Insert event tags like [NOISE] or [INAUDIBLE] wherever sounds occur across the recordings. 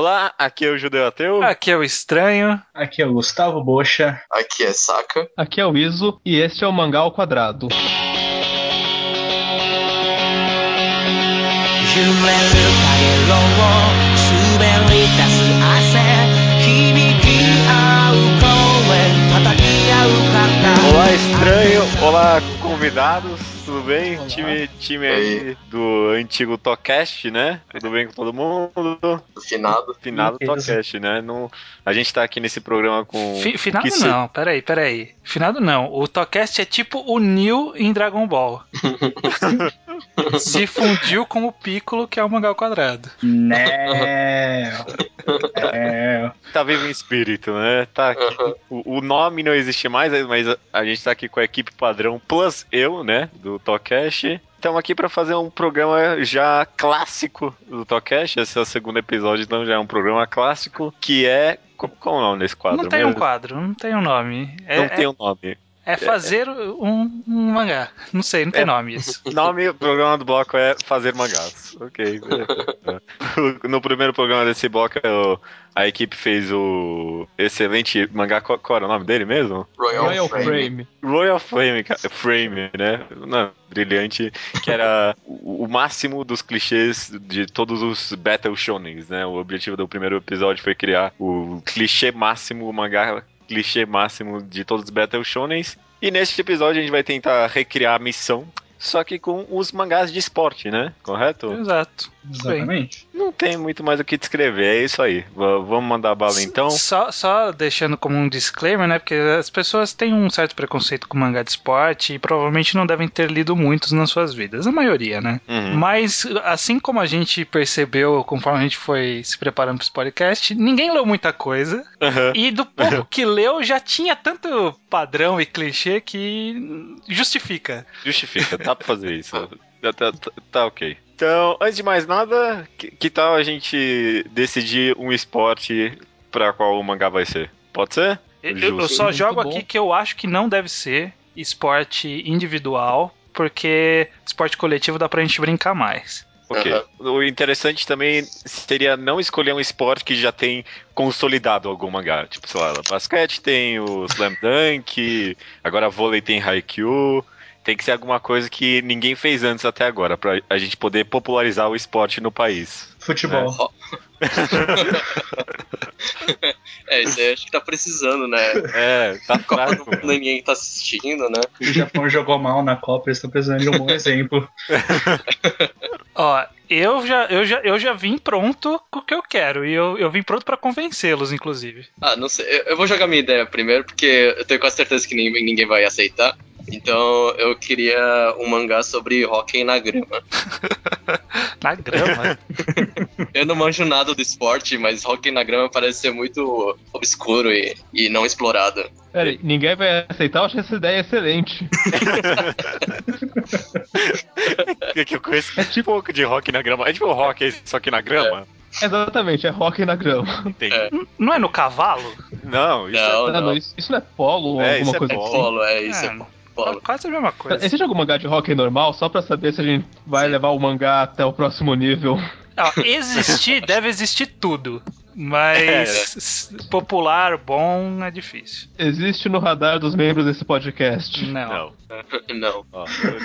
Olá, aqui é o Judeu Ateu. Aqui é o Estranho. Aqui é o Gustavo Bocha. Aqui é Saka. Aqui é o Iso e este é o Mangá ao Quadrado. Olá, estranho. Olá, convidados. Tudo bem? Olá. Time, time aí do antigo Tocast, né? Tudo bem com todo mundo? Do finado. Finado. Tocast, né? Não, a gente tá aqui nesse programa com. Fi- finado que se- não, peraí, peraí. Finado não. O Tocast é tipo o Neo em Dragon Ball. [LAUGHS] Se fundiu com o Piccolo, que é o mangá ao quadrado. Né. É. Tá vivo em espírito, né? Tá aqui. O, o nome não existe mais, mas a, a gente tá aqui com a equipe padrão plus eu, né? Do Tocast. Estamos aqui para fazer um programa já clássico do Tocast. Esse é o segundo episódio, então já é um programa clássico. Que é. Qual, qual é o nome desse quadro? não tem um mesmo? quadro, não tem um nome. É, Não é- tem um nome. É fazer um, um mangá. Não sei, não tem É. nome isso. [LAUGHS] O nome do programa do bloco é Fazer Mangás. Ok. beleza. [LAUGHS] no primeiro programa desse bloco, eu- a equipe fez o excelente mangá. Qual, qual era o nome dele mesmo? Royal, Royal Frame. Frame. Royal Frame, cara. Frame, né? Não, brilhante. Que era o, o máximo dos clichês de todos os Battle Shonens, né? O objetivo do primeiro episódio foi criar o clichê máximo, o mangá clichê máximo de todos os Battle Shonens. E neste episódio a gente vai tentar recriar a missão, só que com os mangás de esporte, né? Correto? Exato. Exatamente. Não tem muito mais o que descrever, é isso aí. V- vamos mandar bala então? Só, só deixando como um disclaimer, né? Porque as pessoas têm um certo preconceito com mangá de esporte e provavelmente não devem ter lido muitos nas suas vidas. A maioria, né? Uhum. Mas, assim como a gente percebeu conforme a gente foi se preparando para esse podcast, ninguém leu muita coisa. Uhum. E do pouco que leu, já tinha tanto padrão e clichê que justifica. Justifica, dá pra fazer isso. [LAUGHS] Tá, tá- tá- tá ok. Então, antes de mais nada, que, que tal a gente decidir um esporte pra qual o mangá vai ser? Pode ser? Eu, eu só Muito jogo bom. aqui que eu acho que não deve ser esporte individual, porque esporte coletivo dá pra gente brincar mais. Ok. Aham. O interessante também seria não escolher um esporte que já tem consolidado algum mangá. Tipo, sei lá, basquete tem o Slam Dunk, agora vôlei tem Haikyuu. Tem que ser alguma coisa que ninguém fez antes até agora, pra a gente poder popularizar o esporte no país. Futebol. É, [LAUGHS] isso aí acho que tá precisando, né? É, tá Copa do fraco. Mundo ninguém tá assistindo, né? O Japão jogou mal na Copa, eles estão precisando de um bom [LAUGHS] exemplo. Ó, eu já, eu já, eu já vim pronto com o que eu quero, e eu, eu vim pronto pra convencê-los, inclusive. Ah, não sei. Eu, eu vou jogar minha ideia primeiro, porque eu tenho quase certeza que ninguém, ninguém vai aceitar. Então eu queria um mangá sobre hockey na grama. [LAUGHS] Na grama. [LAUGHS] Eu não manjo nada do esporte, mas hockey na grama parece ser muito obscuro e, e não explorado. Pera aí, ninguém vai aceitar, eu acho essa ideia excelente. [LAUGHS] É que eu conheço tipo pouco de rock na grama. É tipo rock, só que na grama? Exatamente, é rock na grama. Entendi. É. não é no cavalo? Não, isso Não, Não, não. não, isso, isso não é polo ou É, alguma isso é coisa É polo. assim. polo, é isso, É, é polo. quase a mesma coisa. Existe algum mangá de hockey normal, só pra saber se a gente vai Sim. levar o mangá até o próximo nível? Ó, existir, [LAUGHS] deve existir tudo. Mas É. popular, bom, é difícil. Existe no radar dos membros desse podcast. Não. Não. [LAUGHS] Não. Ó,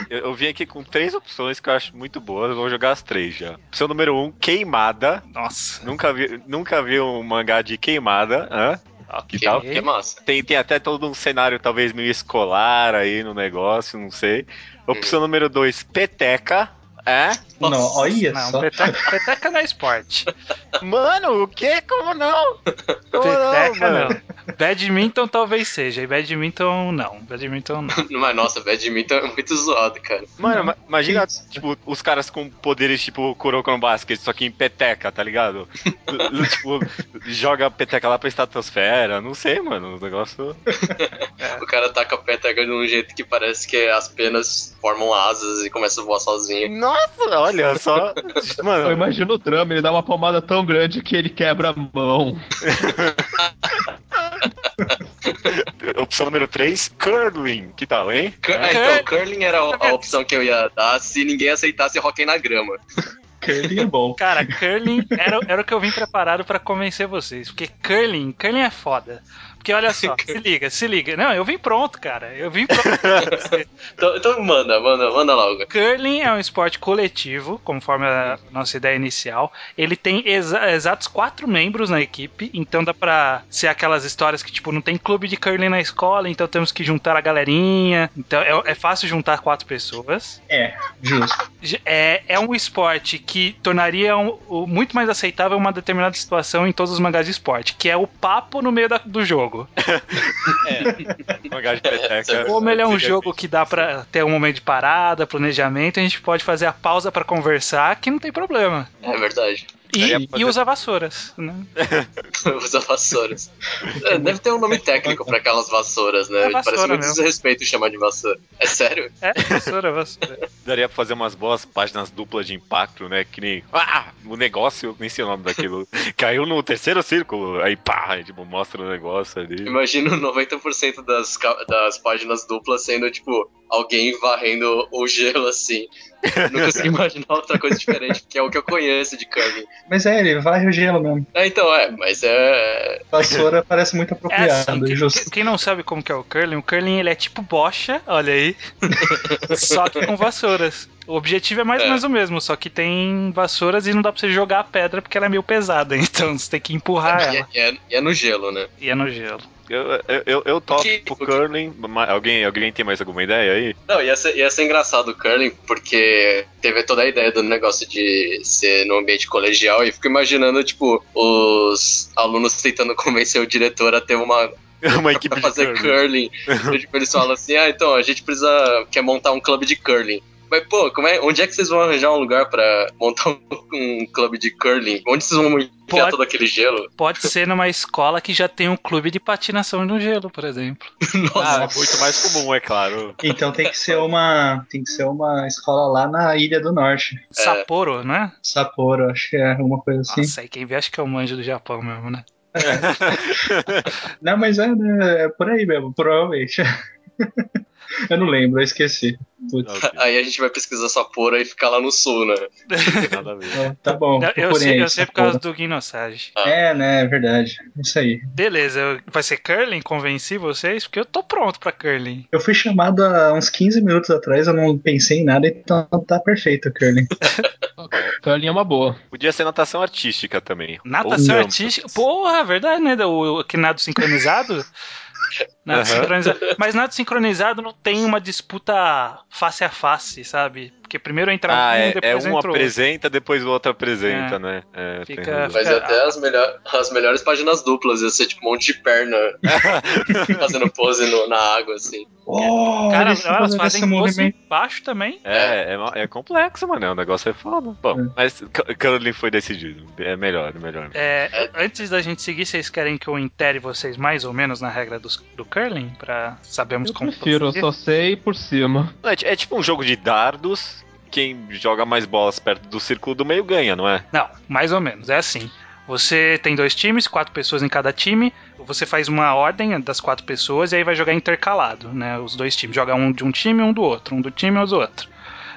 eu, eu vim aqui com três opções que eu acho muito boas. Eu vou jogar as três já. Opção número um, queimada. Nossa. Nunca vi, nunca vi um mangá de queimada. Hã? Ok. tal? Que massa. Tem, tem até todo um cenário talvez meio escolar aí no negócio, não sei. Opção número dois, peteca. É? Não, Nossa. olha Não, só. peteca, peteca não é esporte. Mano, o quê? Como não? Como Peteca mano? não. Badminton talvez seja, e badminton não. Badminton não. [LAUGHS] Mas nossa, badminton é muito zoado, cara. Mano, ma- imagina, tipo, os caras com poderes tipo Kuroko no Basket, só que em peteca, tá ligado? [LAUGHS] tipo, joga a peteca lá pra estratosfera, não sei, mano, o negócio... O cara taca a peteca de um jeito que parece que as penas formam asas e começa a voar sozinho. Nossa, olha só... Eu Mano, imagino o drama, ele dá uma palmada tão grande que ele quebra a mão. [LAUGHS] opção número 3, curling, que tal, hein? Cur- ah, então, curling era a, a opção que eu ia dar se ninguém aceitasse hockey na grama. Curling é bom. Cara, curling era, era o que eu vim preparado pra convencer vocês. Porque curling, curling é foda. Porque olha só, [LAUGHS] se liga, se liga. Não, eu vim pronto, cara. Eu vim pronto. pra [LAUGHS] você. Então, então manda, manda, manda logo. Curling é um esporte coletivo, conforme a nossa ideia inicial. Ele tem exa- exatos quatro membros na equipe, então dá pra ser aquelas histórias que, tipo, não tem clube de curling na escola, então temos que juntar a galerinha. Então é, é fácil juntar quatro pessoas. É, justo. É, é um esporte que tornaria um- o- muito mais aceitável uma determinada situação em todos os mangás de esporte, que é o papo no meio da- do jogo. [LAUGHS] Mangá de peteca. Como ele é um jogo que dá pra ter um momento de parada, planejamento, a gente pode fazer a pausa pra conversar, que não tem problema. É verdade. E, pra e usar vassouras, né? [LAUGHS] Usa vassouras. É, deve ter um nome técnico pra aquelas vassouras, né? É vassoura Parece muito mesmo. desrespeito chamar de vassoura. É sério? É, vassoura, vassoura. Daria pra fazer umas boas páginas duplas de impacto, né? Que nem. Ah! O negócio, nem sei o nome daquilo. [LAUGHS] Caiu no terceiro círculo. Aí pá, aí, tipo, mostra o negócio ali. Imagino 90% das, das páginas duplas sendo, tipo, alguém varrendo o gelo assim. [LAUGHS] Não consigo imaginar outra coisa diferente, porque é o que eu conheço de curling. Mas é, ele vai o gelo mesmo. É, então, é, mas é. Vassoura parece muito É apropriado, assim, quem, justo. quem não sabe como que é o curling, o curling ele é tipo bocha, olha aí, [LAUGHS] só que com vassouras. O objetivo é mais ou É. menos o mesmo, só que tem vassouras e não dá pra você jogar a pedra porque ela é meio pesada, [LAUGHS] então você tem que empurrar E ela. é, e é- e é no gelo, né? E é no gelo. Eu, eu, eu, topo que- o o que- curling. Alguém, alguém tem mais alguma ideia aí? Não, ia ser, ia ser engraçado o curling, porque teve toda a ideia do negócio de ser no ambiente colegial, e fico imaginando, tipo, os alunos tentando [LAUGHS] convencer o diretor a ter uma. [LAUGHS] Uma equipe pra de fazer curling. curling. Então, [LAUGHS] tipo, eles falam assim: ah, então, a gente precisa. quer montar um clube de curling. Mas, pô, como é, onde é que vocês vão arranjar um lugar pra montar um, um clube de curling? Onde vocês vão enfiar Pode- todo aquele gelo? Pode ser numa escola que já tem um clube de patinação no gelo, por exemplo. [LAUGHS] Ah, Nossa. é muito mais comum, é claro. Então tem que ser uma. Tem que ser uma escola lá na Ilha do Norte. Sapporo, né? Sapporo, acho que é alguma coisa assim. Nossa, aí quem vê acho que é o manjo do Japão mesmo, né? [LAUGHS] Não, mas é, né, é por aí mesmo, provavelmente. [LAUGHS] [LAUGHS] eu não lembro, eu esqueci. Putz. Ok, Aí a gente vai pesquisar Sapporo e ficar lá no sul, né? nada a ver. Ó, Tá bom, Eu procurem sei, aí, eu sei por causa do Guinosage. É, né, é verdade. Isso aí. Beleza, eu- vai ser curling? Convenci vocês? Porque eu tô pronto pra curling. Eu fui chamado há uns 15 minutos atrás, eu não pensei em nada, então tá perfeito o curling. [LAUGHS] Curling é uma boa. Podia ser natação artística também. Natação Ou não. artística. Porra, verdade, né? O, o que nado sincronizado. [LAUGHS] Nado Aham. sincronizado. Mas nado sincronizado não tem uma disputa face a face, sabe? Porque primeiro entra Ah, um, é, é depois um entra apresenta, depois o outro apresenta, É. né? É, Fica- razão. Mas Fica- até as, melhor, as melhores páginas duplas, ia ser tipo um monte de perna [LAUGHS] fazendo pose no- na água, assim. Oh, Cara, elas fazem pose movimento. baixo também. É, é, é complexo, mano. O negócio é foda. Bom, É. mas Curling foi decidido. É melhor, é melhor. É, antes da gente seguir, vocês querem que eu intere vocês mais ou menos na regra dos- do curling? Pra sabermos Eu como prefiro, eu só sei por cima. É, é tipo um jogo de dardos. Quem joga mais bolas perto do círculo do meio ganha, não é? Não, mais ou menos. É assim. Você tem dois times, quatro pessoas em cada time. Você faz uma ordem das quatro pessoas e aí vai jogar intercalado, né? Os dois times. Joga um de um time e um do outro. Um do time e um do outro.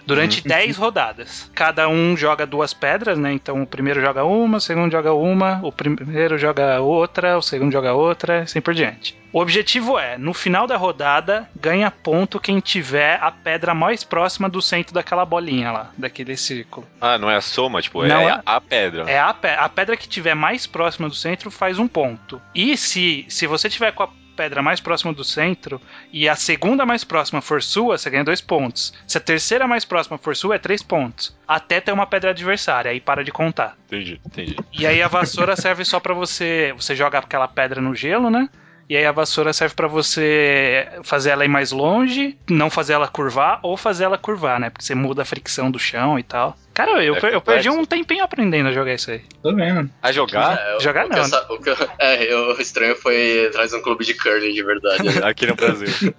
Durante 10 rodadas. Cada um joga duas pedras, né? Então o primeiro joga uma, o segundo joga uma, o primeiro joga outra, o segundo joga outra, assim por diante. O objetivo é, no final da rodada, ganha ponto quem tiver a pedra mais próxima do centro daquela bolinha lá, daquele círculo. Ah, não é a soma, tipo, Não é é- a, a pedra. É a, pe- a pedra que tiver mais próxima do centro faz um ponto. E se, se você tiver com a pedra mais próxima do centro e a segunda mais próxima for sua, você ganha dois pontos. Se a terceira mais próxima for sua, é três pontos. Até ter uma pedra adversária, aí para de contar. Entendi, entendi. E aí a vassoura [LAUGHS] serve só pra você. Você joga aquela pedra no gelo, né? E aí a vassoura serve pra você fazer ela ir mais longe, não fazer ela curvar, ou fazer ela curvar, né? Porque você muda a fricção do chão e tal. Cara, eu, É eu perdi um tempinho aprendendo a jogar isso aí. Tô vendo. A jogar É, o- Jogar o que não, o que eu- é, o estranho foi atrás de um clube de curling de verdade. né? [LAUGHS] aqui no Brasil. [LAUGHS]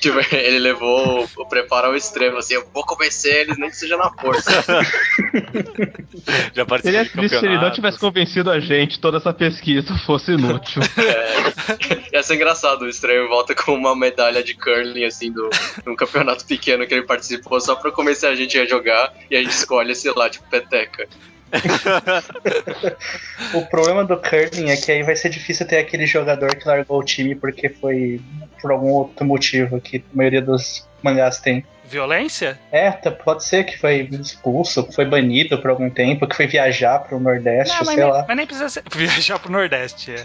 Tipo, ele levou o preparo ao extremo, assim, eu vou convencer eles, nem que seja na força. [LAUGHS] Já participou Seria de triste se ele não tivesse convencido a gente, toda essa pesquisa fosse inútil. É, ia ser engraçado, o estranho volta com uma medalha de curling, assim, do, de um campeonato pequeno que ele participou, só pra convencer a gente a jogar, e a gente escolhe, sei lá, tipo, peteca. [LAUGHS] O problema do curling é que aí vai ser difícil ter aquele jogador que largou o time porque foi por algum outro motivo que a maioria dos mangás tem. Violência? É, tá- pode ser que foi expulso, que foi banido por algum tempo, que foi viajar pro Nordeste, Não, sei nem, lá. mas nem precisa ser. [LAUGHS] Viajar pro Nordeste. É,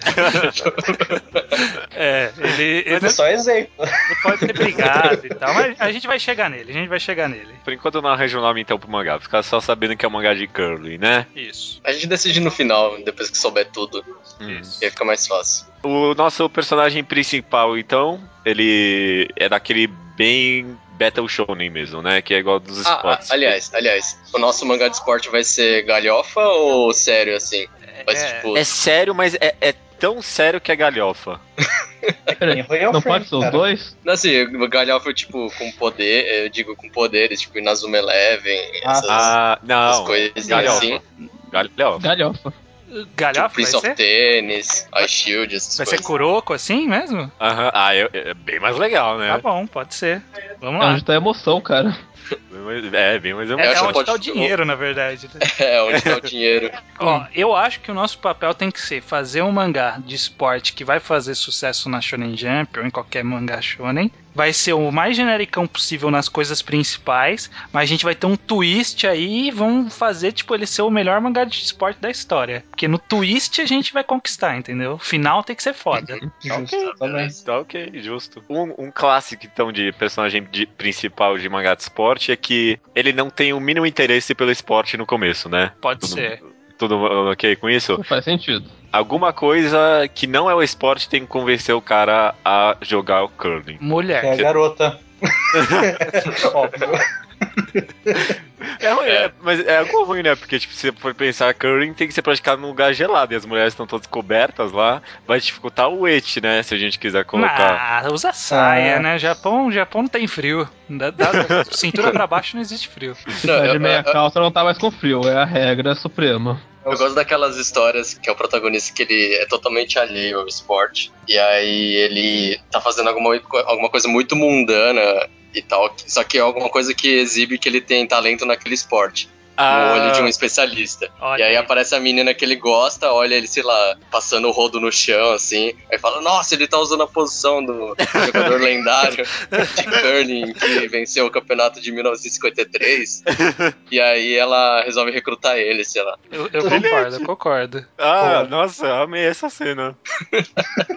[LAUGHS] é ele, ele É só exemplo. não pode ter brigado e tal, mas a gente vai chegar nele, a gente vai chegar nele. Por enquanto eu não arranjo o nome então pro mangá. Ficar só sabendo que é um mangá de curly, né? Isso. A gente decide no final, depois que souber tudo, Hum. e aí fica mais fácil. O nosso personagem principal, então, ele é daquele bem Battle Shonen mesmo, né? Que é igual dos Ah, esportes. ah, aliás, aliás, o nosso mangá de esporte vai ser galhofa ou sério, assim? Vai ser, É, tipo, É sério, mas é, é tão sério que é galhofa. Peraí, Royal não pode ser os dois? Não, assim, galhofa, tipo, com poder, eu digo com poderes, tipo, Inazuma Eleven, Ah, essas, Ah, essas não. coisas galhofa. assim. Galhofa. Galhofa. Tipo, Galhofa vai Prince of ser? Tennis, Ice Shield, essas Vai ser coisas. Kuroko assim mesmo? Aham. Ah, é, é bem mais legal, né? Tá bom, pode ser. Vamos É lá. onde tá a emoção, cara. É, bem mais É, Eu é acho que onde pode- tá o dinheiro, na verdade. né? [LAUGHS] É, onde tá o dinheiro. [LAUGHS] Ó, eu acho que o nosso papel tem que ser fazer um mangá de esporte que vai fazer sucesso na Shonen Jump ou em qualquer mangá shonen. Vai ser o mais genericão possível nas coisas principais, mas a gente vai ter um twist aí e vamos fazer, tipo, ele ser o melhor mangá de esporte da história. Porque no twist a gente vai conquistar, entendeu? O final tem que ser foda. [LAUGHS] Justo, também. Tá ok, justo. Um, um clássico, então, de personagem de- principal de mangá de esporte é que ele não tem o mínimo interesse pelo esporte no começo, né? Pode Tudo- ser. Tudo ok com isso? Não faz sentido. Alguma coisa que não é o esporte tem que convencer o cara a jogar o curling. Mulher. É a garota. [LAUGHS] [LAUGHS] Óbvio. [LAUGHS] É ruim, é, mas é algo ruim, né? Porque, tipo, se você for pensar, curling tem que ser praticado num lugar gelado e as mulheres estão todas cobertas lá, vai dificultar o et, né? Se a gente quiser colocar. Ah, usa saia, Ah. né? Japão, Japão não tem frio. Da, da [LAUGHS] cintura pra baixo não existe frio. Se Não, tá de meia eu- calça, não tá mais com frio. É a regra suprema. Eu gosto daquelas histórias que é o protagonista que ele é totalmente alheio ao esporte. E aí ele tá fazendo alguma, alguma coisa muito mundana e tal. Só que é alguma coisa que exibe que ele tem talento naquele esporte. Ah. No olho de um especialista. Olha e aí aparece a menina que ele gosta, olha ele, sei lá, passando o rodo no chão, assim. Aí fala, nossa, ele tá usando a posição do jogador lendário de curling que venceu o campeonato de 1953. e aí ela resolve recrutar ele, sei lá. Eu, eu concordo, eu concordo. Ah, nossa, amei essa cena. [LAUGHS]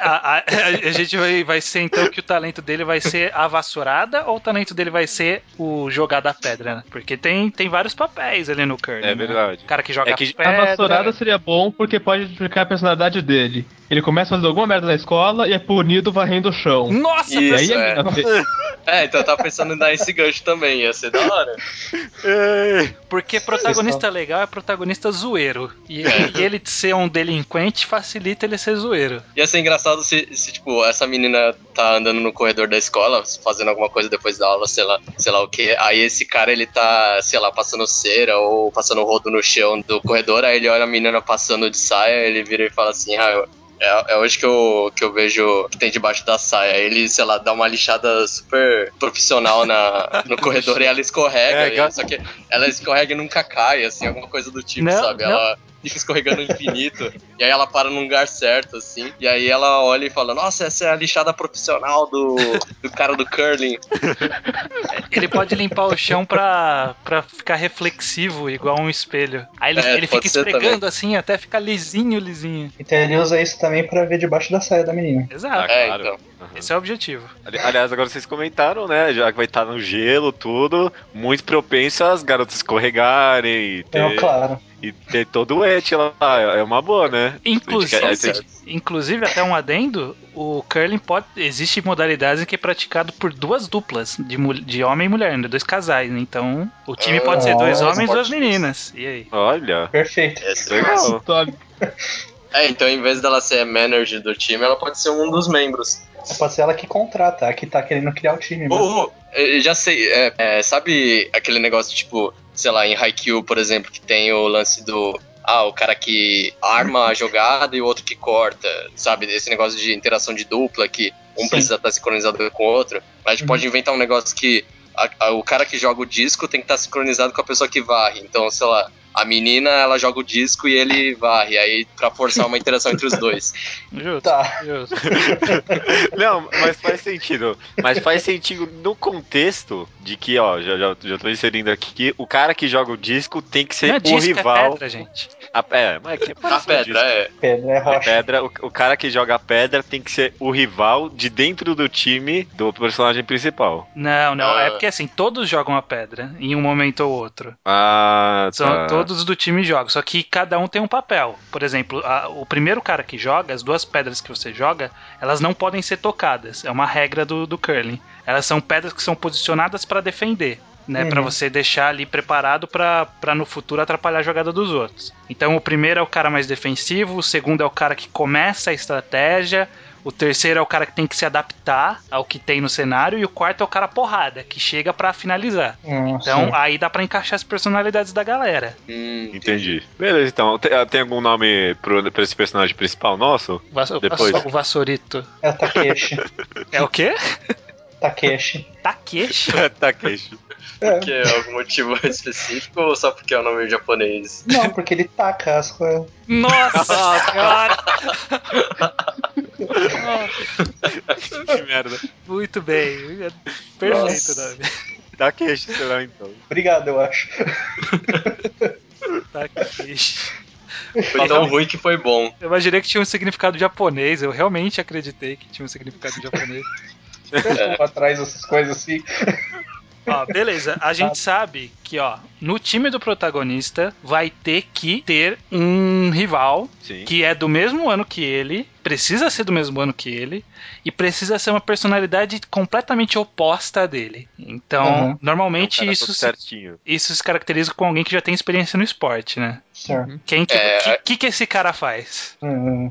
A, a- a gente vai, vai ser então que o talento dele vai ser a vassourada ou o talento dele vai ser o jogar da pedra? né? Porque tem, tem vários papéis ali no. É né? verdade. O cara que joga É que A pedra. vassourada seria bom porque pode explicar a personalidade dele. Ele começa a fazer alguma merda na escola e é punido varrendo o chão. Nossa, E aí Isso, a é. vê- [LAUGHS] É, então eu tava pensando em dar esse gancho também, ia ser da hora. porque protagonista legal é protagonista zoeiro. E, e ele ser um delinquente facilita ele ser zoeiro. Ia ser engraçado se, se, tipo, essa menina tá andando no corredor da escola, fazendo alguma coisa depois da aula, sei lá, sei lá o que. Aí esse cara, ele tá, sei lá, passando cera ou passando rodo no chão do corredor, aí ele olha a menina passando de saia, ele vira e fala assim, ah, eu- é, é hoje que eu, que eu vejo que tem debaixo da saia. Ele, sei lá, dá uma lixada super profissional na, no [LAUGHS] corredor e ela escorrega. É, e- só que ela escorrega e nunca cai, assim, alguma coisa do tipo, Não, sabe? não. Ela [LAUGHS] fica escorregando infinito. e aí ela para num lugar certo, assim. E aí ela olha e fala, nossa, essa é a lixada profissional do, do cara do curling. [LAUGHS] Ele pode limpar o chão pra, pra ficar reflexivo, igual um espelho. Aí ele, É, ele fica esfregando assim até ficar lisinho, lisinho. Então ele usa isso também pra ver debaixo da saia da menina. Exato. É, claro. então. Aham. Esse é o objetivo. Ali- Aliás, agora vocês comentaram, né? Já que vai estar no gelo, tudo, muito propenso às garotas escorregarem e ter, Então, claro. E ter todo o et lá. É uma boa, né? Inclusive, A gente quer- inclusive, até um adendo, o curling pode. Existe modalidades em que é praticado por duas duplas, de, de homem e mulher, né? dois casais. né? Então, o time Ah, pode ser dois nossa, homens e duas meninas. E aí? Olha, Esse é legal. [LAUGHS] É, então em vez dela ser manager do time, ela pode ser um dos membros. Pode ser ela que contrata, a que tá querendo criar o time. eu já sei, é, é, sabe aquele negócio tipo, sei lá, em Haikyuu, por exemplo, que tem o lance do. Ah, o cara que arma a jogada e o outro que corta, sabe? Esse negócio de interação de dupla que um Sim. precisa estar sincronizado com o outro. A gente Uhum. pode inventar um negócio que a- a- o cara que joga o disco tem que estar sincronizado com a pessoa que varre. Então, sei lá, a menina ela joga o disco e ele varre, aí pra forçar uma interação entre os dois. [LAUGHS] Justo, Tá. justo. [LAUGHS] Não, mas faz sentido. Mas faz sentido no contexto de que, ó, já, já, já tô inserindo aqui que o cara que joga o disco tem que ser Não é o disco, é rival. pedra, gente. A, é, mas é que A parece um pedra, é. Pedra é A rocha. pedra, o, o cara que joga a pedra tem que ser o rival de dentro do time do personagem principal. Não, não. Ah. É porque assim, todos jogam a pedra em um momento ou outro. Ah, São tá. todos do time jogam, só que cada um tem um papel. Por exemplo, a- o primeiro cara que joga, as duas pedras que você joga, elas não podem ser tocadas. É uma regra do, do curling. Elas são pedras que são posicionadas para defender. Né, Uhum. Pra você deixar ali preparado pra pra no futuro atrapalhar a jogada dos outros. Então o primeiro é o cara mais defensivo, o segundo é o cara que começa a estratégia, o terceiro é o cara que tem que se adaptar ao que tem no cenário e o quarto é o cara porrada, que chega pra finalizar. Então sim. aí dá pra encaixar as personalidades da galera. Hum, Entendi. Beleza, então. Tem, tem algum nome pro, pra esse personagem principal nosso? Vasso- Depois. O vassourito. É o Takeshi. É o quê? Takeshi. Takeshi? [LAUGHS] Takeshi. É. Porque é algum motivo [LAUGHS] específico ou só porque é o nome japonês? Não, porque ele taca as coisas. Nossa [LAUGHS] senhora! [LAUGHS] que merda. Muito bem. Perfeito, Nossa. nome. Takeshi será então. Obrigado, eu acho. Takeshi. Foi tão ruim que foi bom. Eu imaginei que tinha um significado japonês. Eu realmente acreditei que tinha um significado japonês. Eu vou atrás dessas coisas assim. Ó, beleza. A gente sabe que, ó, no time do protagonista vai ter que ter um rival Sim. que é do mesmo ano que ele, precisa ser do mesmo ano que ele, e precisa ser uma personalidade completamente oposta dele. Então, Uhum. normalmente Um cara isso se, isso se caracteriza com alguém que já tem experiência no esporte, né? Certo. Quem que, É, que, que, esse cara faz? Hum,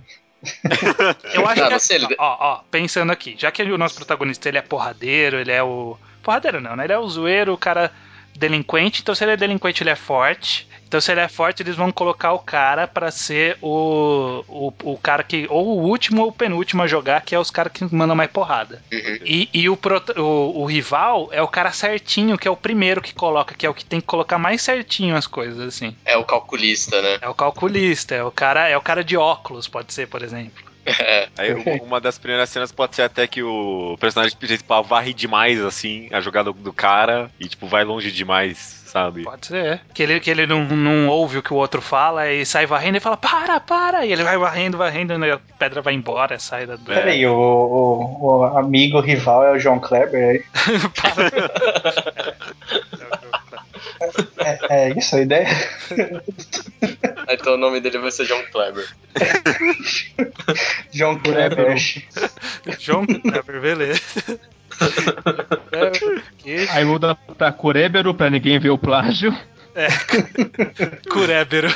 Eu [LAUGHS] acho Ah, que não sei, assim, ele- ó, ó, pensando aqui, já que o nosso protagonista ele é porradeiro, ele é o porradeiro não, né? Ele é o zoeiro, o cara delinquente, então se ele é delinquente, ele é forte. Então se ele é forte, eles vão colocar o cara pra ser o, o, o cara que ou o último ou o penúltimo a jogar, que é os caras que mandam mais porrada. Uhum. E, e o, o, o rival é o cara certinho, que é o primeiro que coloca, que é o que tem que colocar mais certinho as coisas assim. É o calculista, né? É o calculista, é o cara, é o cara de óculos, pode ser, por exemplo. É. [LAUGHS] Aí, uma das primeiras cenas pode ser até que o personagem principal varre demais, assim, a jogada do cara e, tipo, vai longe demais, sabe? Pode ser. Que ele, que ele não, não ouve o que o outro fala e sai varrendo e fala, para, para! E ele vai varrendo, varrendo, e a pedra vai embora, sai da. É. Peraí, o, o, o amigo rival é o João Kleber? aí? [LAUGHS] [LAUGHS] É, é isso a ideia? [LAUGHS] Então o nome dele vai ser John Kleber. [LAUGHS] João Kleber. João Kleber, beleza. É, [LAUGHS] Aí muda pra Kurebero pra ninguém ver o plágio. Kurebero.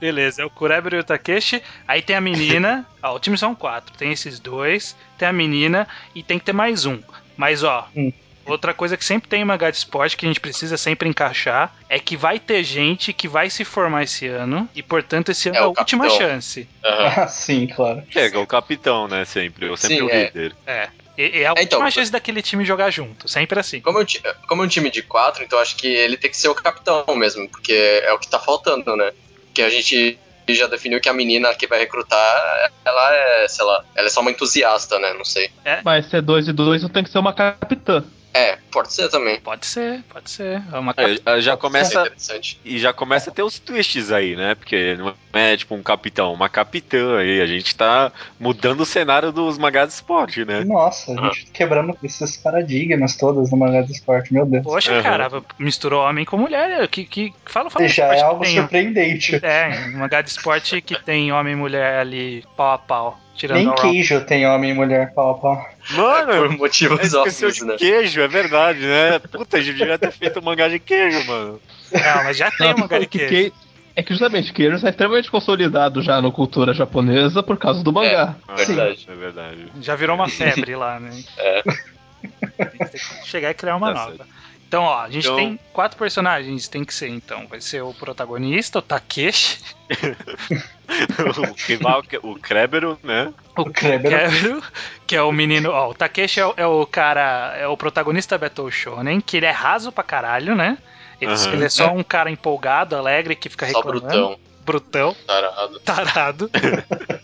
Beleza, é o Kurebero e o Takeshi. Aí tem a menina. Ó, o time são quatro. Tem esses dois. Tem a menina e tem que ter mais um. Mas ó. Hum. Outra coisa que sempre tem em Mangá de Esporte que a gente precisa sempre encaixar é que vai ter gente que vai se formar esse ano e, portanto, esse ano é, É a o última capitão. chance. Ah, [LAUGHS] sim, claro. Chega, o capitão, né, sempre. Ou sempre Sim, o é. líder. É. E, e é a É, então, última chance daquele time jogar junto. Sempre assim. Como é, um ti- como é um time de quatro, então acho que ele tem que ser o capitão mesmo, porque é o que tá faltando, né? Porque a gente já definiu que a menina que vai recrutar, ela é, sei lá, ela é só uma entusiasta, né? Não sei. Mas se é dois e dois, eu tenho que ser uma capitã. É, pode ser também. Pode ser, pode ser. É uma É, já é começa. interessante. E já começa a ter os twists aí, né? Porque não é tipo um capitão, uma capitã aí. A gente tá mudando o cenário dos magás de esporte, né? Nossa, a gente quebrando esses paradigmas todos no mangá do esporte, meu Deus. Poxa, Uhum. cara, misturou homem com mulher. Que, que, fala, fala. Já é algo tem- surpreendente. É, um mangá de esporte que tem homem e mulher ali pau a pau. Tirando Nem queijo tem homem e mulher pau a pau. Por Mano, motivos esqueceu óbvios, de né? queijo, é verdade, né? Puta, a gente devia ter feito um mangá de queijo, mano. Não, mas já tem um mangá de que queijo. quei- É que justamente Keiros é extremamente consolidado já na cultura japonesa por causa do mangá. É Sim. verdade. É verdade. Já virou uma febre lá, né? É. Tem que chegar e criar uma Tá nova. Então, ó, a gente Então- tem quatro personagens, tem que ser, então. Vai ser o protagonista, o Takeshi, [LAUGHS] [LAUGHS] o rival, que- o Krebero, né? O. Kevin, que é o menino. Ó, o Takeshi é o, é o cara, é o protagonista Battle Shonen, que ele é raso pra caralho, né? Ele, Aham. ele é só um cara empolgado, alegre, que fica Só reclamando. brutão. Brutão, Tarado. tarado. [LAUGHS]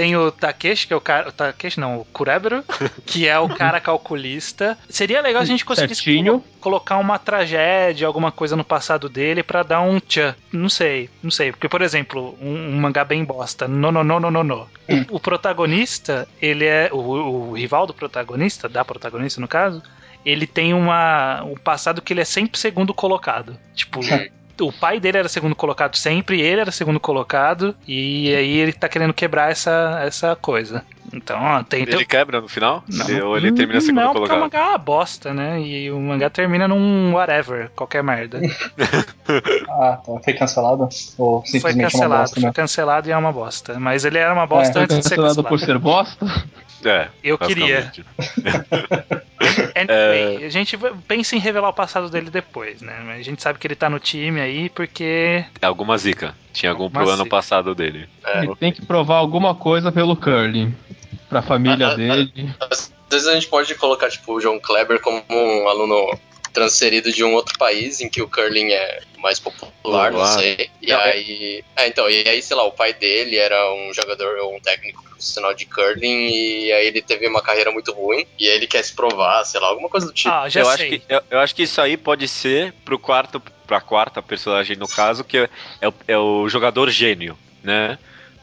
Tem o Takeshi, que é o cara. O Takeshi não, o Kurebero, [LAUGHS] que é o cara calculista. Seria legal se a gente conseguisse Certinho. colo- colocar uma tragédia, alguma coisa no passado dele pra dar um tchan. Não sei, não sei. Porque, por exemplo, um, um mangá bem bosta. No, no, no, no, no, no. O, o protagonista, ele é. O, o rival do protagonista, da protagonista no caso, ele tem uma, um passado que ele é sempre segundo colocado. Tipo. O pai dele era segundo colocado sempre, ele era segundo colocado, e aí ele tá querendo quebrar essa, essa coisa. Então, ó, tem. Ele quebra no final? não, Ele- ou ele termina segundo Não, porque o colocado? mangá é uma bosta, né? E o mangá termina num whatever, qualquer merda. [LAUGHS] Ah, tá. Foi cancelado? Ou Foi simplesmente uma cancelado, bosta, foi né? cancelado e é uma bosta. Mas ele era uma bosta Foi antes de ser cancelado cancelado. por ser bosta. É. Eu queria. [LAUGHS] [LAUGHS] Anyway, a gente pensa em revelar o passado dele depois, né? Mas a gente sabe que ele tá no time aí porque. Alguma zica. Tinha algum Alguma pro ano zica. passado dele. É. Ele tem que provar alguma coisa pelo Curly. Pra família Ah, ah, dele. Às vezes a gente pode colocar, tipo, o John Kleber como um aluno transferido de um outro país em que o curling é mais popular, não sei. E Não, é- aí. É, então, e aí, sei lá, o pai dele era um jogador ou um técnico profissional de curling e aí ele teve uma carreira muito ruim e aí ele quer se provar, sei lá, alguma coisa do tipo. Ah, já eu, sei. acho que, eu, eu acho que isso aí pode ser pro quarto, pra quarta personagem no caso, que é, é o, é o jogador gênio, né?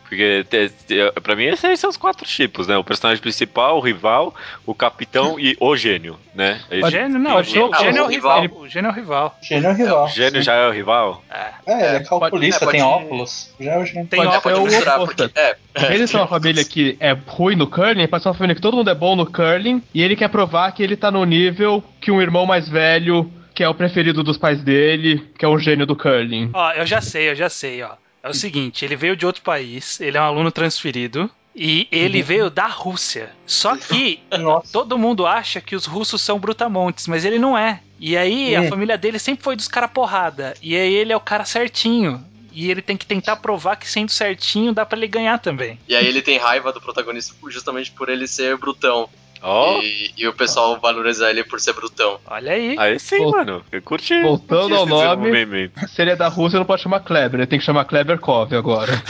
Porque te, te, pra mim esses são os quatro tipos, né? O personagem principal, o rival, o capitão e o gênio, né? É O gênio, não, o gênio, o gênio é o o rival. O gênio é o rival. Gênio é o rival. O gênio já é o rival? É. É, ele é calculista, pode- tem pode- óculos. Já é o gênio. Tem Pode É, óculos. pode o oposto. porque. É, Eles são uma família que é ruim no curling, pode ser uma família que todo mundo é bom no curling, e ele quer provar que ele tá no nível que um irmão mais velho, que é o preferido dos pais dele, que é um gênio do curling. Ó, eu já sei, eu já sei, ó. É o seguinte, ele veio de outro país, ele é um aluno transferido e ele veio da Rússia. Só que Nossa. todo mundo acha que os russos são brutamontes, mas ele não é. E aí a Hum. família dele sempre foi dos cara porrada. E aí ele é o cara certinho. E ele tem que tentar provar que sendo certinho dá pra ele ganhar também. E aí ele tem raiva do protagonista justamente por ele ser brutão. Ó, E, e o pessoal valoriza ele por ser brutão. Olha aí. aí sim, Vol- mano. Eu curti. Voltando curti ao nome. Se ele é da Rússia, não pode chamar Kleber, ele tem que chamar Kleber Kov agora. [LAUGHS]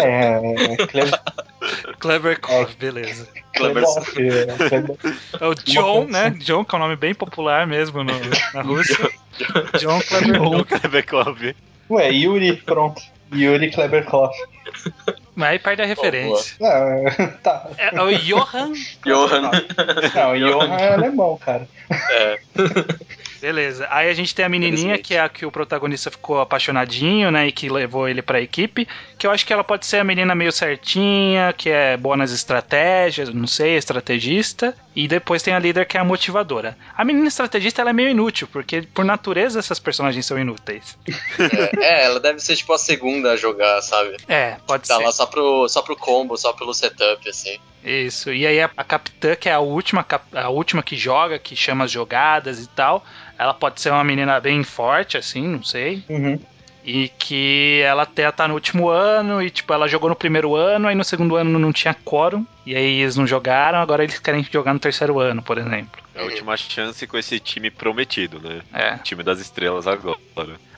É, é Kleber. Clever Cove, beleza. Kleber. é, Kleber. É o John, né? John, que é um nome bem popular mesmo no- na Rússia. John Clever John. Klebekov. Ué, Yuri, pronto. Yuri Kleberkov. Mas aí perde a referência. Ah, [LAUGHS] tá. É, é o Johan. Johan. Não, o Johan é alemão, cara. É. [LAUGHS] Beleza. Aí a gente tem a menininha, que é a que o protagonista ficou apaixonadinho, né? E que levou ele pra equipe. Que eu acho que ela pode ser a menina meio certinha, que é boa nas estratégias, não sei, estrategista. E depois tem a líder, que é a motivadora. A menina estrategista, ela é meio inútil, porque por natureza essas personagens são inúteis. É, é, ela deve ser tipo a segunda a jogar, sabe? É, pode Tá ser. lá só pro, só pro combo, só pelo setup, assim. Isso. E aí a, a capitã, que é a última, a última que joga, que chama as jogadas e tal, ela pode ser uma menina bem forte, assim, não sei. Uhum. E que ela até tá no último ano e, tipo, ela jogou no primeiro ano, aí no segundo ano não tinha quórum, e aí eles não jogaram, agora eles querem jogar no terceiro ano, por exemplo. É a última chance com esse time prometido, né? É. Time das estrelas agora.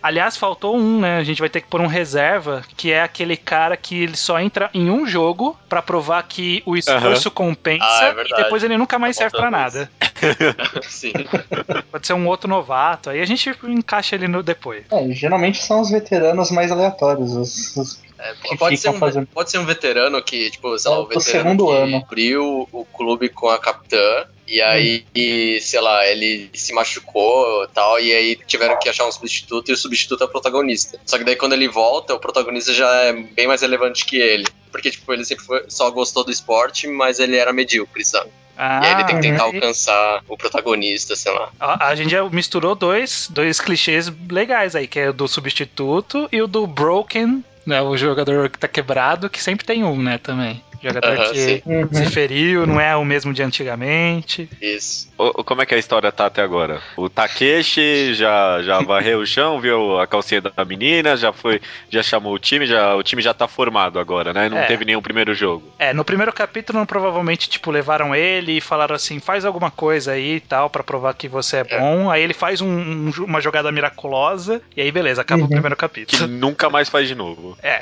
Aliás, faltou um, né? A gente vai ter que pôr um reserva, que é aquele cara que ele só entra em um jogo pra provar que o esforço compensa Ah, é e depois ele nunca mais Tá serve pra faltando nada. [LAUGHS] Sim. Pode ser um outro novato, aí a gente encaixa ele no depois. É, geralmente são os veteranos mais aleatórios. Os, os- É, pode, ser um, fazendo- pode ser um veterano que, tipo, sei lá, É, o veterano segundo que ano. abriu o clube com a capitã. E aí, e, sei lá, ele se machucou e tal, e aí tiveram que achar um substituto, e o substituto é o protagonista. Só que daí quando ele volta, o protagonista já é bem mais relevante que ele. Porque, tipo, ele sempre foi- só gostou do esporte, mas ele era medíocre, sabe? Ah, e aí ele tem que tentar aí- alcançar o protagonista, sei lá. A, a gente já misturou dois, dois clichês legais aí, que é o do substituto e o do broken, né? O jogador que tá quebrado, que sempre tem um, né, também. Jogador que sim. Uhum. se feriu, não é o mesmo de antigamente. Isso. Ô, Como é que a história tá até agora? O Takeshi já, já [LAUGHS] varreu o chão, viu a calcinha da menina, já foi, já chamou o time, já, o time já tá formado agora, né? Não É. teve nenhum primeiro jogo. É, no primeiro capítulo provavelmente, tipo, levaram ele e falaram assim, faz alguma coisa aí e tal, pra provar que você é bom. Aí ele faz um- um- uma jogada miraculosa, e aí beleza, acaba o Uhum. primeiro Que capítulo. nunca mais faz de novo. É.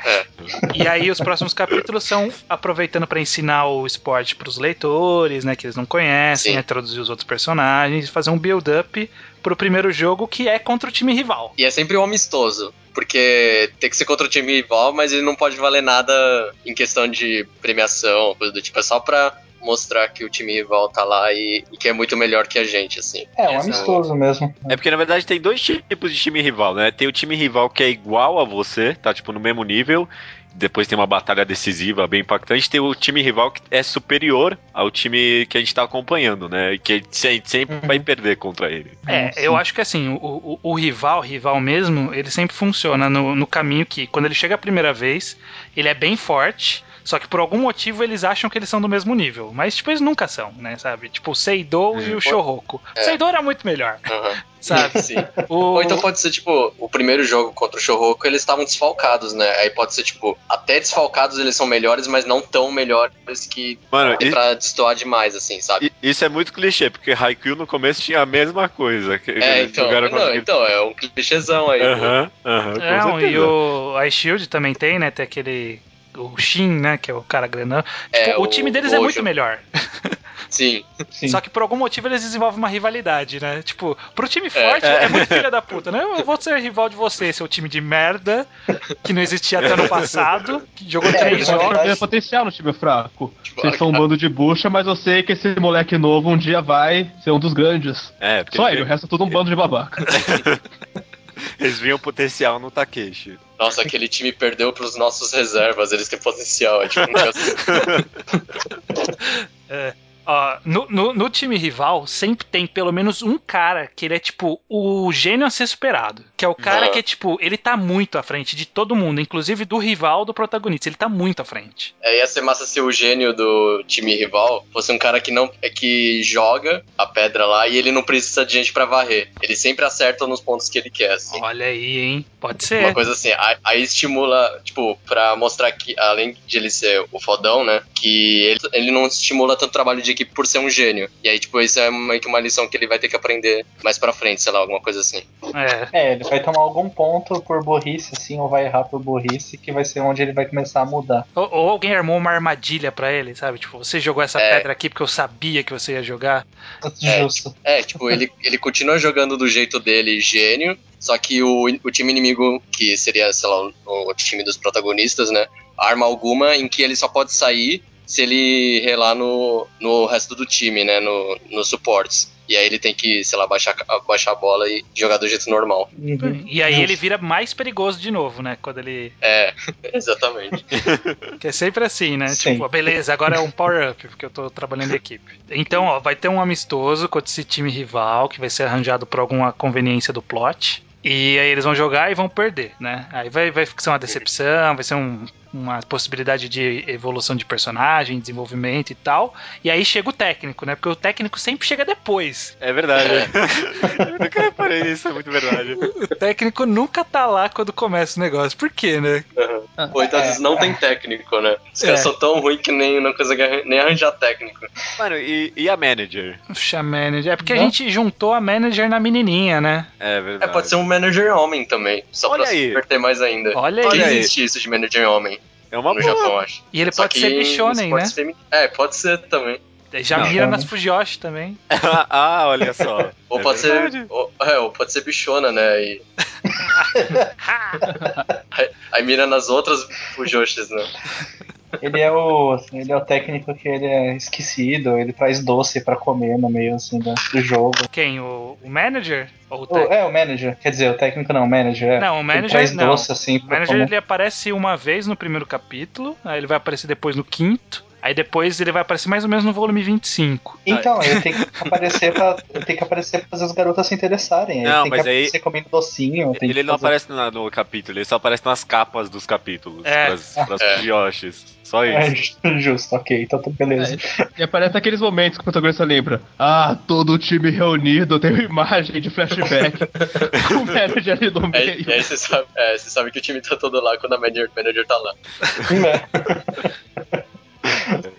E aí os próximos capítulos são aproveitando pra ensinar o esporte pros leitores, né, que eles não conhecem, Sim. introduzir os outros personagens, fazer um build-up pro primeiro jogo que é contra o time rival. E é sempre um amistoso. Porque tem que ser contra o time rival, mas ele não pode valer nada em questão de premiação, coisa do tipo. É só pra mostrar que o time rival tá lá e, e que é muito melhor que a gente, assim. É, um amistoso mesmo. É porque na verdade tem dois tipos de time rival, né? Tem o time rival que é igual a você, tá tipo no mesmo nível. Depois tem uma batalha decisiva bem impactante. Tem o time rival que é superior ao time que a gente tá acompanhando, né? E que a gente se- sempre vai perder contra ele. É, Sim. eu acho que assim, o, o, o rival, rival mesmo, ele sempre funciona no, no caminho que, quando ele chega a primeira vez, ele é bem forte, só que por algum motivo eles acham que eles são do mesmo nível. Mas, tipo, eles nunca são, né, sabe? Tipo, o Seidou e o Shoroko. O É. Seidou era muito melhor, Aham. [LAUGHS] sabe? Sim. O... Ou então pode ser, tipo, o primeiro jogo contra o Shoroko, eles estavam desfalcados, né? Aí pode ser, tipo, até desfalcados eles são melhores, mas não tão melhores que Mano, é i- pra destoar demais, assim, sabe? isso é muito clichê, porque Haikyuu no começo tinha a mesma coisa. que É, então, jogaram não, contra- então, é um clichêzão aí. Aham, aham, com Não, e o a Shield também tem, né? Tem aquele. O Shin, né? Que é o cara grandão. Tipo, É, o, o time deles é muito melhor. [LAUGHS] Sim. Sim. Só que por algum motivo eles desenvolvem uma rivalidade, né? Tipo, pro time forte é, é. muito filha da puta, né? Eu vou ser rival de você, seu time de merda, que não existia até ano passado, que jogou É, três jogos. ver potencial no time fraco. Tipo, Vocês são um bando de bucha, mas eu sei que esse moleque novo um dia vai ser um dos grandes. É, porque Só ele, o resto é tudo um bando de babaca. [LAUGHS] [LAUGHS] eles viam potencial no Takeshi. Nossa, aquele time perdeu pros nossos reservas, eles têm potencial. É tipo um negócio- [LAUGHS] no, no, no time rival, sempre tem pelo menos um cara que ele é tipo o gênio a ser superado. Que é o cara que é tipo, ele tá muito à frente de todo mundo, inclusive do rival do protagonista. Ele tá muito à frente. É, ia ser massa se o gênio do time rival fosse um cara que não é que joga a pedra lá e ele não precisa de gente pra varrer. Ele sempre acerta nos pontos que ele quer, assim. Olha aí, hein? Pode Uma ser. coisa assim, aí, aí estimula, tipo, pra mostrar que, além de ele ser o fodão, né, que ele, ele não estimula tanto trabalho de equipe por ser um gênio. E aí, tipo, isso é meio que uma lição que ele vai ter que aprender mais pra frente, sei lá, alguma coisa assim. É. É, ele vai tomar algum ponto por burrice, assim, ou vai errar por burrice, que vai ser onde ele vai começar a mudar. Ou, ou alguém armou uma armadilha pra ele, sabe? Tipo, você jogou essa É. pedra aqui porque eu sabia que você ia jogar. É, Justo. É, tipo, ele, ele continua jogando do jeito dele, gênio, só que o, o time inimigo, que seria, sei lá, o, o time dos protagonistas, né, arma alguma em que ele só pode sair se ele relar no, no resto do time, né, no, nos suportes. E aí ele tem que, sei lá, baixar, baixar a bola e jogar do jeito normal. Uhum. E aí ele vira mais perigoso de novo, né? Quando ele. É, [LAUGHS] exatamente. [LAUGHS] Que é sempre assim, né? Sim. Tipo, beleza, agora é um power-up, porque eu tô trabalhando em equipe. Então, ó, vai ter um amistoso contra esse time rival, que vai ser arranjado por alguma conveniência do plot. E aí eles vão jogar e vão perder, né? Aí vai, vai ser uma decepção, vai ser um- uma possibilidade de evolução de personagem, desenvolvimento e tal. E aí chega o técnico, né? Porque o técnico sempre chega depois. É verdade. [LAUGHS] Eu nunca reparei nisso, é muito verdade. O técnico nunca tá lá quando começa o negócio. Por quê, né? Ou então às vezes não tem técnico, né? Os caras É. são tão ruins que nem não conseguem nem arranjar técnico. Mano, e, e a manager? Puxa, manager. É porque a Não. gente juntou a manager na menininha, né? É É, verdade. pode ser um manager homem também, só Olha pra aí. se divertir mais ainda. Olha. Olha aí. existe isso de manager homem É uma no boa. Japão, acho. E ele Só pode ser bichonen, né? femi- É, pode ser também. Já Não. mira nas Fujoshi também. [LAUGHS] ah, olha só. Ou É pode verdade. ser. Ou, é, ou pode ser bichona, né? E, [LAUGHS] aí, aí mira nas outras Fujoshis, né? Ele é o. assim, ele é o técnico que ele é esquecido, ele traz doce pra comer no meio assim do, do jogo. Quem? O, o manager? Ou o O- é, o manager. Quer dizer, o técnico não, o manager. É. Não, o Ele manager traz não. doce assim O manager comer. ele aparece uma vez no primeiro capítulo, aí ele vai aparecer depois no quinto. Aí depois ele vai aparecer mais ou menos no volume 25. Então, ele tem que aparecer pra, ele tem que aparecer pra fazer as garotas se interessarem. Ele Não, tem mas que aí- aparecer comendo docinho. tem Ele que não fazer- aparece no capítulo, ele só aparece nas capas dos capítulos. É. Pras, pras É. Yoshis. Só isso. É, [LAUGHS] justo, ok, então tá beleza. E aparece aqueles momentos que o protagonista lembra. Ah, todo o time reunido, tem uma imagem de flashback. [LAUGHS] com o manager ali no Aí, meio. e aí você sabe, é, você sabe que o time tá todo lá quando a manager, manager tá lá. É. [LAUGHS]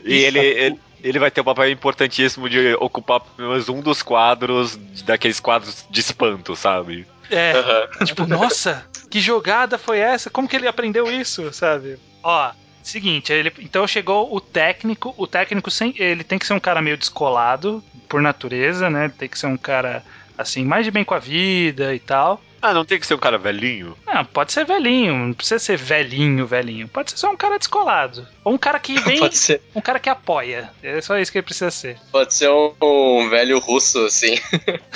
E ele, ele, ele vai ter um papel importantíssimo de ocupar pelo menos um dos quadros daqueles quadros de espanto, sabe? É, Aham. tipo, nossa, que jogada foi essa? Como que ele aprendeu isso, sabe? Ó, seguinte, ele, então chegou o técnico, o técnico sem, ele tem que ser um cara meio descolado por natureza, né? Tem que ser um cara assim, mais de bem com a vida e tal. Ah, não tem que ser um cara velhinho? Não, pode ser velhinho, não precisa ser velhinho, velhinho. Pode ser só um cara descolado. Ou um cara que [LAUGHS] vem, Pode ser, um cara que apoia. É só isso que ele precisa ser. pode ser um, um velho russo, assim,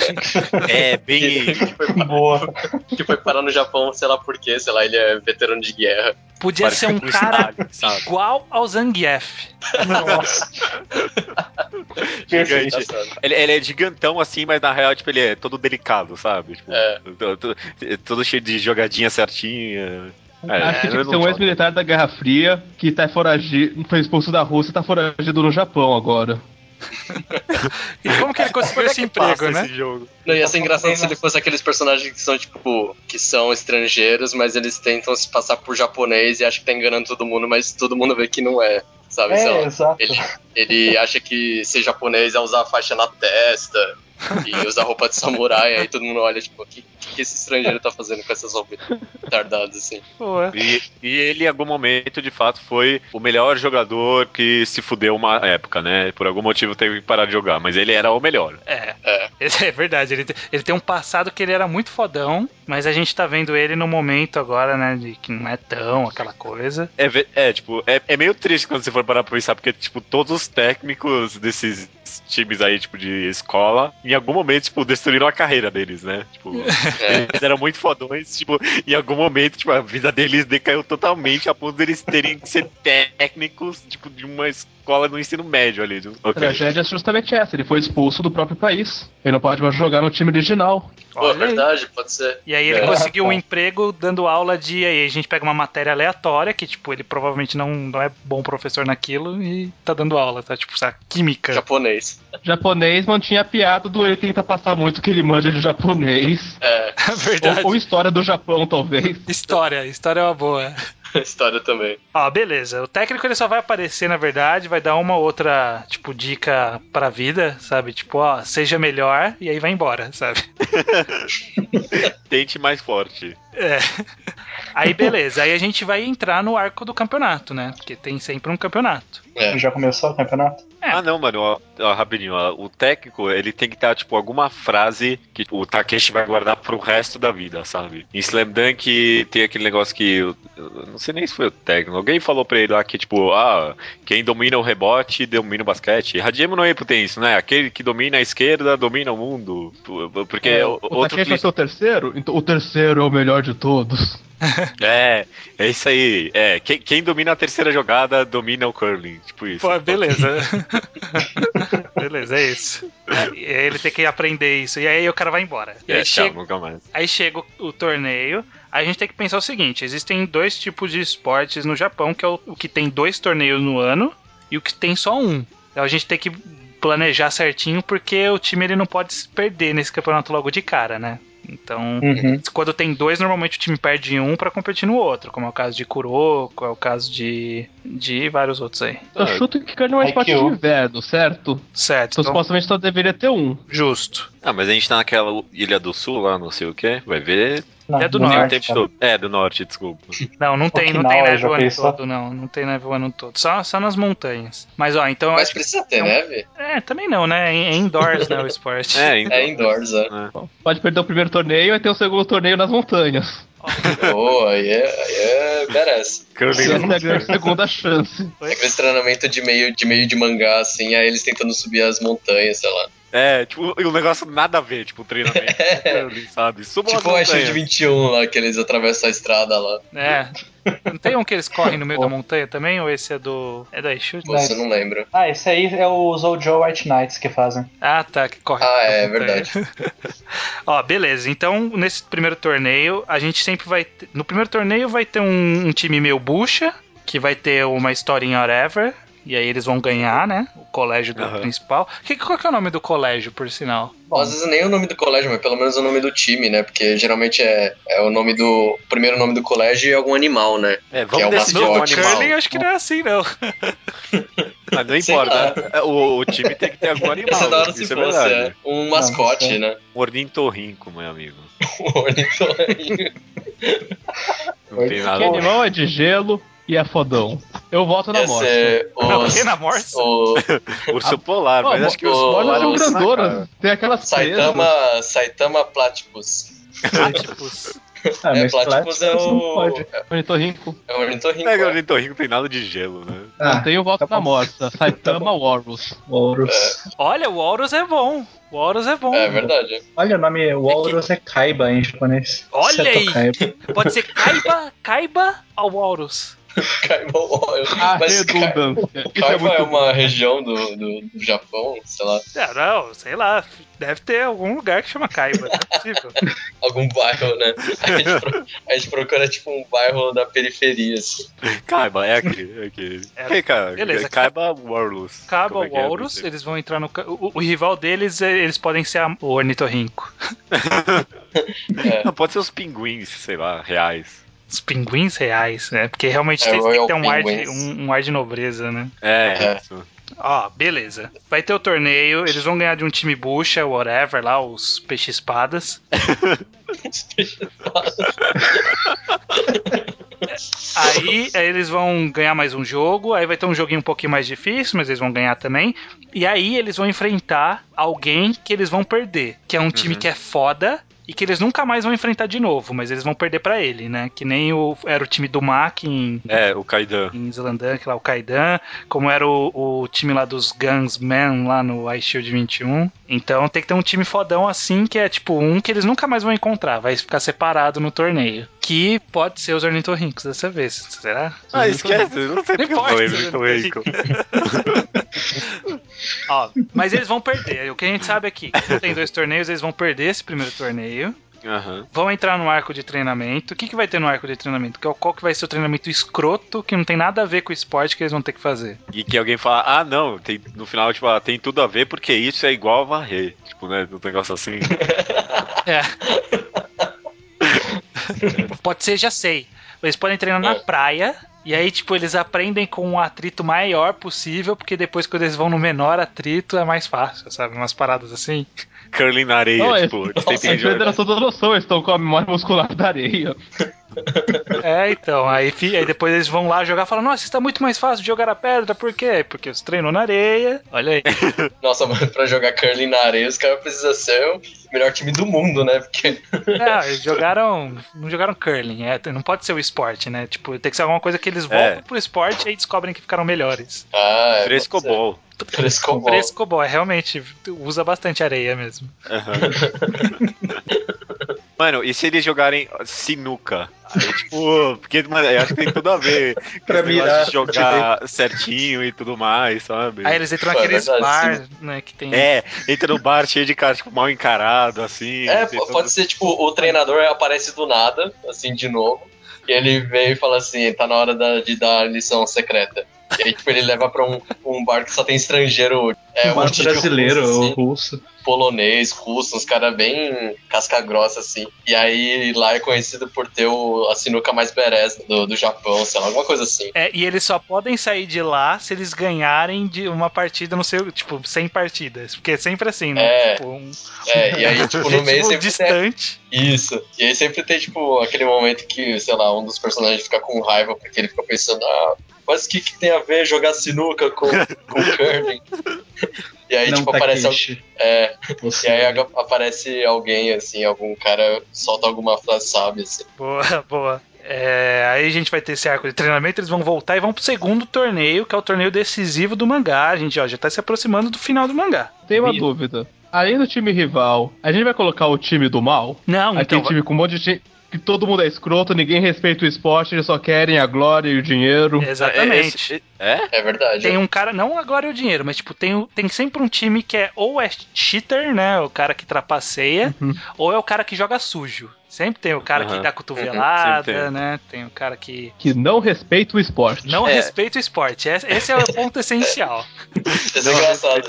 [LAUGHS] É, bem. [LAUGHS] que foi, pa- Boa. que foi parar no Japão, sei lá porquê, sei lá, ele é veterano de guerra. Podia parece ser um cara sabe? igual ao Zangief. Nossa. [LAUGHS] Engraçado. Ele, ele é gigantão assim, mas na real, tipo, ele é todo delicado, sabe? Tipo, É. todo, todo- cheio de jogadinha certinha. É, Acho que tinha que ser um ex-militar da Guerra Fria que tá foragido, foi expulso da Rússia e tá foragido no Japão agora. [LAUGHS] E como que ele conseguiu é esse emprego, né? esse jogo? Não, ia ser engraçado se ele fosse aqueles personagens que são, tipo, que são estrangeiros, mas eles tentam se passar por japonês e acham que tá enganando todo mundo, mas todo mundo vê que não é, sabe? É, lá. Ele, ele acha que ser japonês é usar a faixa na testa e usar roupa de samurai, aí todo mundo olha, tipo, o que, que esse estrangeiro tá fazendo com essas roupas tardadas, assim? E, e ele, em algum momento, de fato, foi o melhor jogador que se fudeu uma época, né? Por algum motivo teve que parar de jogar, mas ele era o melhor. É, É. [LAUGHS] Esse é verdade. Ele, ele tem um passado que ele era muito fodão, mas a gente tá vendo ele no momento agora, né? De que não é tão aquela coisa. É, é, tipo, é, é meio triste quando você for parar pra pensar, porque, tipo, todos os técnicos desses times aí, tipo, de escola, em algum momento, tipo, destruíram a carreira deles, né? Tipo, É. eles eram muito fodões, tipo, em algum momento, tipo, a vida deles decaiu totalmente a ponto deles terem que ser técnicos, tipo, de uma escola no ensino médio ali. A Ok. tragédia é justamente essa, ele foi expulso do próprio país. Ele não pode mais jogar no time original. Pô, aí. verdade, pode ser. E aí ele É. conseguiu um emprego dando aula de. Aí a gente pega uma matéria aleatória, que, tipo, ele provavelmente não, não é bom professor naquilo e tá dando aula, tá? Tipo, sabe, química. Japonês. Japonês mantinha a piada do ele tenta passar muito que ele manja de japonês. É, verdade. Ou, ou história do Japão, talvez. História, história é uma boa. [LAUGHS] história também. Ó, beleza. O técnico ele só vai aparecer, na verdade, vai dar uma outra, tipo, dica pra vida, sabe? Tipo, ó, seja melhor e aí vai embora, sabe? [LAUGHS] Tente mais forte. É. Aí beleza, aí a gente vai entrar no arco do campeonato, né? Porque tem sempre um campeonato. É. Já começou o campeonato? É. Ah, não, mano, ó, ó, rapidinho, ó, o técnico, ele tem que ter, tipo, alguma frase que o Takeshi vai guardar pro resto da vida, sabe? Em Slam Dunk tem aquele negócio que, eu, eu não sei nem se foi o técnico, alguém falou pra ele lá que, tipo, ah, quem domina o rebote, domina o basquete. Hajime no Ippo tem isso, né? Aquele que domina a esquerda, domina o mundo. Porque É, o- o outro Takeshi vai ser o terceiro? Então o terceiro é o melhor de todos. [LAUGHS] É, é isso aí. É, quem, quem domina a terceira jogada domina o curling. Tipo isso. Pô, beleza. [LAUGHS] [LAUGHS] beleza, é isso. E aí ele tem que aprender isso. E aí o cara vai embora. É, aí, chega, nunca mais. aí chega o, o torneio. Aí a gente tem que pensar o seguinte: existem dois tipos de esportes no Japão, que é o, o que tem dois torneios no ano e o que tem só um. Então a gente tem que planejar certinho, porque o time ele não pode se perder nesse campeonato logo de cara, né? Então, Uhum. quando tem dois, normalmente o time perde um pra competir no outro, como é o caso de Kuroko, é o caso de, de vários outros aí. Eu Ah, chuto que é um esporte de inverno, certo? Certo, Então então, supostamente só deveria ter um. justo. Ah, mas a gente tá naquela ilha do sul lá, não sei o que. Vai ver. Não, É do no norte, norte, tempo todo. É, do norte, desculpa. Não, não tem, não tem neve o ano todo, não. Não tem neve o ano todo. Só, só nas montanhas. Mas ó, então. Mas precisa ter é um- neve? É, também não, né? É indoors, né? O esporte. É, [LAUGHS] então. É indoors, é. Pode perder o primeiro torneio e ter o segundo torneio nas montanhas. Pô, aí é, aí é merece. É segunda chance. É aquele treinamento de meio, de meio de mangá, assim, aí eles tentando subir as montanhas, sei lá. É, tipo, e um negócio nada a ver, tipo, o treinamento. [LAUGHS] sabe? Subam tipo o Shield montanhas. 21 lá, que eles atravessam a estrada lá. É. Não tem um que eles correm no meio da montanha também? Ou esse é do. É da? Pô, Você não lembra. Ah, esse aí é os Ojo White Knights que fazem. Ah, tá, que corre. Ah, é montanha. verdade. [LAUGHS] Ó, beleza. Então, nesse primeiro torneio, a gente sempre vai. ter- No primeiro torneio vai ter um, um time meio bucha, que vai ter uma historinha whatever. E aí eles vão ganhar, né? O colégio do Aham. principal. Que, qual que é o nome do colégio, por sinal? Bom, Às vezes nem o nome do colégio, mas pelo menos o nome do time, né? Porque geralmente é, é o nome do. O primeiro nome do colégio e algum animal, né? É, Que é vamos o decidir mascote. No animal. curling, acho que não é assim, não. [LAUGHS] Mas não importa. É, O, o time tem que ter algum [LAUGHS] animal. Ser da hora se é fosse, verdade. é. Um mascote, sei. né? Um ornitorrinco, meu amigo. [LAUGHS] Um ornitorrinco. Não tem nada. Que animal é de gelo e é fodão. Eu voto na morte. ser os. Quem na morte? O [LAUGHS] Urso polar, mas acho que os o- Olha, polares são grandoras. Tem aquelas presas. Saitama, Saitama Platypus. Platypus. Ah, é, Platypus é o. É, Ornitorrinco. é o ornitorrinco. É que o é. ornitorrinco tem nada de gelo, né? Ah, Não tem o voto tá na bom. morta. [LAUGHS] Saitama Warus. Walrus. Olha, o Horus é bom. O Horus é bom. É verdade. Olha, o nome Walrus é Kaiba em japonês. Olha Seto aí! Kaiba. Pode ser Kaiba, Kaiba ao Horus. Kaiba Oil. A Mas Ka- redundância. É Kaiba muito é uma região do, do, do Japão, sei lá, Ah, não, sei lá. Deve ter algum lugar que chama Kaiba. Não é possível. [LAUGHS] algum bairro, né? A gente, pro- a gente procura tipo um bairro da periferia, assim. Caiba, é aqui. É aqui. É, Ei, cara, beleza. Caiba Warlus. Kaiba, Como é é? Sei. eles vão entrar no. O, o rival deles, é- eles podem ser a- o Ornitorrinco. [LAUGHS] É. Não, pode ser os pinguins, sei lá, reais. Os pinguins reais, né? Porque realmente É, tem, tem que ter um ar, de, um, um ar de nobreza, né? É, É. isso. Ó, beleza. Vai ter o torneio, eles vão ganhar de um time bucha, whatever, lá, os peixe-espadas. [LAUGHS] Aí, aí eles vão ganhar mais um jogo, aí vai ter um joguinho um pouquinho mais difícil, mas eles vão ganhar também. E aí eles vão enfrentar alguém que eles vão perder, que é um time Uhum. que é foda e que eles nunca mais vão enfrentar de novo, mas eles vão perder pra ele, né? Que nem o, era o time do Mac em, É, o Kaidan. em Zelandunk, lá o Kaidan, como era o, o time lá dos Gunsmen lá no Ice Shield 21. Então tem que ter um time fodão assim, que é tipo um que eles nunca mais vão encontrar, vai ficar separado no torneio. Que pode ser os ornitorrincos dessa vez, será? Ah, esquece, não sei porque eu falei ornitorrinco. Ó, mas eles vão perder. O que a gente sabe é que tem dois torneios, eles vão perder esse primeiro torneio. Aham. Vão entrar no arco de treinamento. O que, que vai ter no arco de treinamento? Qual, qual que vai ser o treinamento escroto que não tem nada a ver com o esporte que eles vão ter que fazer? E que alguém fala, ah, não, tem, no final, tipo, ah, tem tudo a ver porque isso é igual a varrer. Tipo, né, um negócio assim. É. [LAUGHS] Pode ser, já sei. Eles podem treinar na É. praia. E aí, tipo, eles aprendem com um atrito maior possível, porque depois, quando eles vão no menor atrito, é mais fácil, sabe? Umas paradas assim. Curling na areia, Não, tipo, eles Eles tentem perderam jogar. toda a noção, eles estão com a memória muscular da areia. [LAUGHS] [LAUGHS] É, então. Aí, aí depois eles vão lá jogar e falam: Nossa, está muito mais fácil de jogar a pedra. Por quê? Porque você treinou na areia. Olha aí. [LAUGHS] Nossa, mano, pra jogar curling na areia, os caras precisam ser o melhor time do mundo, né? Porque Não, eles jogaram. Não jogaram curling. É, não pode ser o esporte, né? Tipo, tem que ser alguma coisa que eles voltam É. pro esporte e aí descobrem que ficaram melhores. Ah, é, Frescobol. Frescobol. Frescobol, é realmente usa bastante areia mesmo. Aham. [LAUGHS] Mano, e se eles jogarem sinuca? Aí, tipo, porque, mano, eu acho que tem tudo a ver. com Pra mirar, de jogar certinho e tudo mais, sabe? Aí eles entram é naqueles verdade, bar, né, que tem... É, entra no bar cheio de cara, tipo, mal encarado, assim. É, todo- pode ser tipo, o treinador aparece do nada, assim, de novo. E ele veio e fala assim, tá na hora da- de dar a lição secreta. E aí, tipo, ele leva pra um, um bar que só tem estrangeiro. É, um monte de brasileiro, russo, ou assim, russo. polonês, russo, uns caras bem casca grossa, assim. E aí lá é conhecido por ter o, a sinuca mais badass do, do Japão, sei lá, alguma coisa assim. É, e eles só podem sair de lá se eles ganharem de uma partida, não sei, tipo, 100 partidas. Porque é sempre assim, né? É. Tipo, um É, e aí, tipo, no [LAUGHS] meio objetivo sempre tem distante. Isso. E aí sempre tem, tipo, aquele momento que, sei lá, um dos personagens fica com raiva porque ele fica pensando, ah, mas o que, que tem a ver jogar sinuca com, com curling? [LAUGHS] E aí, não tipo, tá aparece, al- quente. é, Você. e aí aparece alguém, assim, algum cara solta alguma frase, sabe, assim. Boa, [LAUGHS] boa. É, aí a gente vai ter esse arco de treinamento, eles vão voltar e vão pro segundo torneio, que é o torneio decisivo do mangá. A gente ó, já tá se aproximando do final do mangá. Tem uma dúvida. Além do time rival, a gente vai colocar o time do mal? Não, Aquele então. time com um monte de gente. Que todo mundo é escroto, ninguém respeita o esporte, eles só querem a glória e o dinheiro. Exatamente. Esse- É? É verdade. Tem um cara, não agora é o dinheiro, mas tipo, tem, tem sempre um time que é ou é cheater, né? O cara que trapaceia, Uhum. ou é o cara que joga sujo. Sempre tem o cara que Aham. dá cotovelada, tem. né? Tem o cara que Que não respeita o esporte. não É. respeita o esporte. Esse esse é o ponto [LAUGHS] essencial. Isso é engraçado.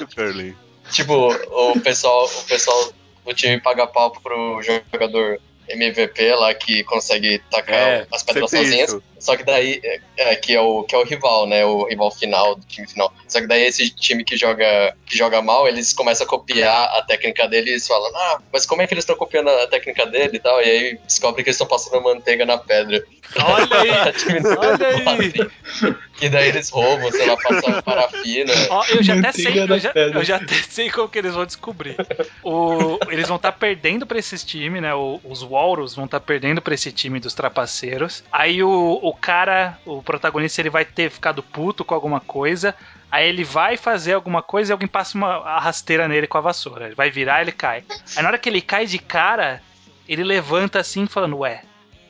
Tipo, o pessoal, o pessoal do time paga pau pro jogador MVP lá que consegue tacar É, as pedras sozinhas. isso. Só que daí, é, é, que, é o, que é o rival, né? O rival final do time final. Só que daí esse time que joga, que joga mal, eles começam a copiar a técnica dele e eles falam, ah, mas como é que eles estão copiando a técnica dele e tal? E aí descobre que eles estão passando manteiga na pedra. Olha aí! [LAUGHS] Olha aí! quadrinho. E daí eles roubam, sei lá, passam parafina. Ó, eu já até sei, eu já, eu já até sei como que eles vão descobrir. O, eles vão estar perdendo pra esses times, né? O- os Walrus vão estar perdendo pra esse time dos trapaceiros. Aí o, o cara, o protagonista, ele vai ter ficado puto com alguma coisa. Aí ele vai fazer alguma coisa e alguém passa uma a rasteira nele com a vassoura. Ele vai virar ele cai. Aí na hora que ele cai de cara, ele levanta assim falando, ué.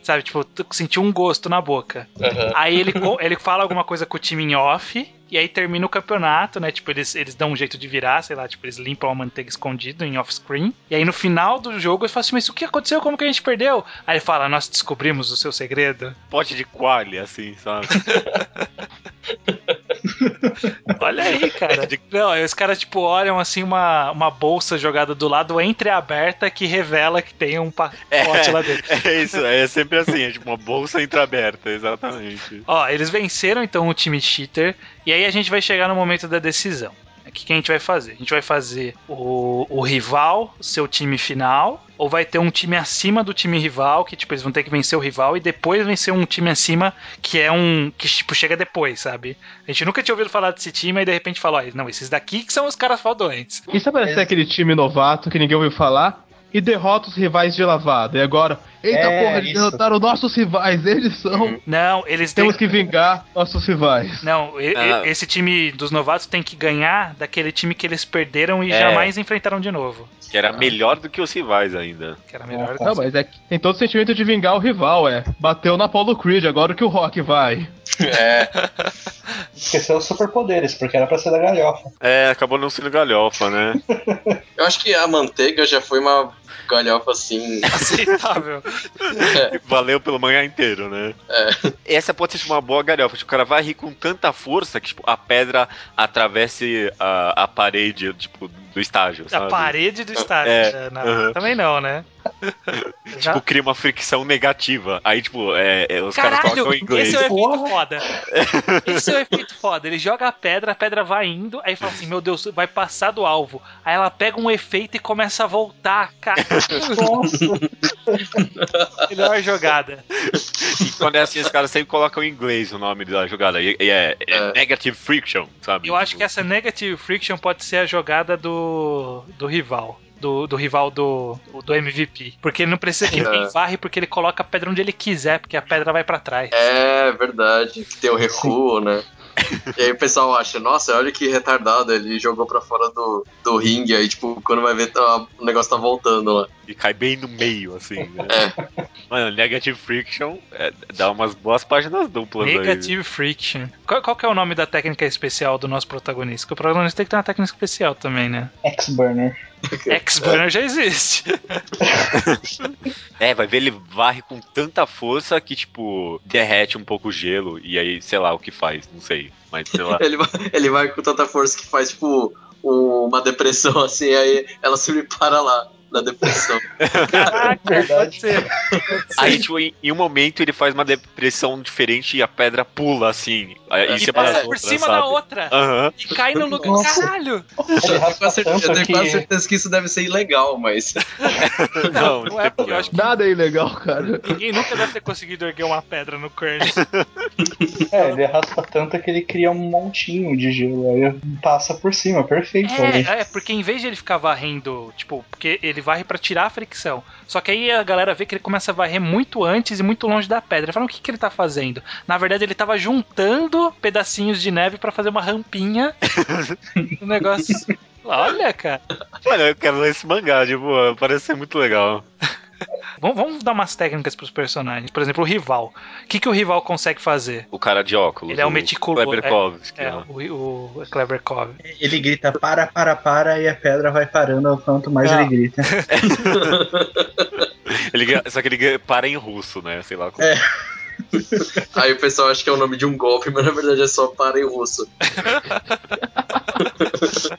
Sabe, tipo, tu sentiu um gosto na boca. Aham. Aí ele, ele fala alguma coisa com o time em off, e aí termina o campeonato, né? Tipo, eles, eles dão um jeito de virar, sei lá, tipo, eles limpam a manteiga escondida em off-screen. E aí no final do jogo eles falam assim, mas o que aconteceu? Como que a gente perdeu? Aí ele fala, nós descobrimos o seu segredo. Pote de qualha, assim, sabe? [LAUGHS] [LAUGHS] Olha aí, cara. Não, aí os caras, tipo, olham assim uma, uma bolsa jogada do lado entreaberta que revela que tem um pacote lá dentro. [LAUGHS] É isso, é sempre assim, é tipo uma bolsa entreaberta, exatamente. Ó, eles venceram então o time cheater, e aí a gente vai chegar no momento da decisão. O que, que a gente vai fazer? A gente vai fazer o, o rival, seu time final, ou vai ter um time acima do time rival, que tipo, eles vão ter que vencer o rival, e depois vencer um time acima que é um. que tipo, chega depois, sabe? A gente nunca tinha ouvido falar desse time, aí de repente falou, ó, não, esses daqui que são os caras fodões. E sabe parecer aquele time novato que ninguém ouviu falar? E derrota os rivais de lavada. E agora, eita É, porra, eles isso. derrotaram nossos rivais, eles são. Não, eles têm. Temos que vingar nossos rivais. Não, e- e- Ah. esse time dos novatos tem que ganhar daquele time que eles perderam e É. jamais enfrentaram de novo. Que era melhor do que os rivais ainda. Que era melhor. Não, mas é que tem todo o sentimento de vingar o rival, é. Bateu na Apollo Creed, agora que o Rock vai. [LAUGHS] É, Esqueceu os superpoderes, porque era pra ser da galhofa. É, acabou não sendo galhofa, né? [LAUGHS] eu acho que a manteiga já foi uma galhofa assim. Aceitável. Valeu pelo mangá inteiro, né? Essa pode ser uma boa galhofa. Tipo, o cara vai rir com tanta força que tipo, a pedra atravesse a, a parede tipo, do estágio, A sabe? parede do estádio. É, É, não, aham. Também não, né? Já- Tipo, cria uma fricção negativa. Aí, tipo, é, é, os caras colocam em inglês. esse é o efeito Porra. foda. Esse é o efeito foda. Ele joga a pedra, a pedra vai indo, aí fala assim: Meu Deus, vai passar do alvo. Aí ela pega um efeito e começa a voltar. Cara, Nossa, melhor jogada. E quando é assim, os caras sempre colocam em inglês o nome da jogada. E, e é, é É. Negative Friction, sabe? Eu acho que essa Negative Friction pode ser a jogada do, do rival. Do, do rival do, do MVP. Porque ele não precisa que É. ninguém varre, porque ele coloca a pedra onde ele quiser, porque a pedra vai pra trás. É verdade. Tem o recuo, né? [LAUGHS] E aí o pessoal acha, nossa, olha que retardado, ele jogou pra fora do, do ringue, aí tipo, quando vai ver, tá- o negócio tá voltando lá. E cai bem no meio, assim, né? É. Mano, Negative Friction é, dá umas boas páginas duplas aí. Negative Friction. Qual, qual que é o nome da técnica especial do nosso protagonista? Porque o protagonista tem que ter uma técnica especial também, né? X-Burner. [LAUGHS] X-Burner já existe. É, vai ver, ele varre com tanta força que, tipo, derrete um pouco o gelo e aí, sei lá o que faz, não sei. Mas, sei lá. [LAUGHS] Ele vai, ele vai com tanta força que faz, tipo, um- uma depressão assim, aí ela se para lá, na depressão. [LAUGHS] Caraca, pode ser. Aí, tipo, em, em um momento ele faz uma depressão diferente e a pedra pula, assim, aí E passa por outras, cima sabe? da outra. Aham. E cai no lugar. Nossa. Caralho! Eu tenho certeza, eu tanto tenho quase que. certeza que isso deve ser ilegal, mas. [LAUGHS] Não, não é porque eu acho que Nada é ilegal, cara. ninguém nunca deve ter conseguido erguer uma pedra no Kern. É, ele raspa tanto que ele cria um montinho de gelo. Aí passa por cima, perfeito. É, é, porque em vez de ele ficar varrendo, tipo, porque ele varre pra tirar a fricção. Só que aí a galera vê que ele começa a varrer muito antes e muito longe da pedra. Fala, o que, que ele tá fazendo? Na verdade, ele tava juntando pedacinhos de neve pra fazer uma rampinha no [LAUGHS] negócio. Olha, cara. Olha, eu quero ler esse mangá, de boa, parece ser muito legal. Vamos, vamos dar umas técnicas pros personagens. Por exemplo, o rival. O que, que o rival consegue fazer? O cara de óculos. Ele é um o meticuloso. Kleberkovski, É, né? o, o Cleverkov. Ele grita para, para, para e a pedra vai parando quanto mais Ah. ele grita. [LAUGHS] Ele, só que ele para em russo, né? Sei lá. como- É. Aí o pessoal acha que é o nome de um golpe, mas na verdade é só para em russo. [LAUGHS]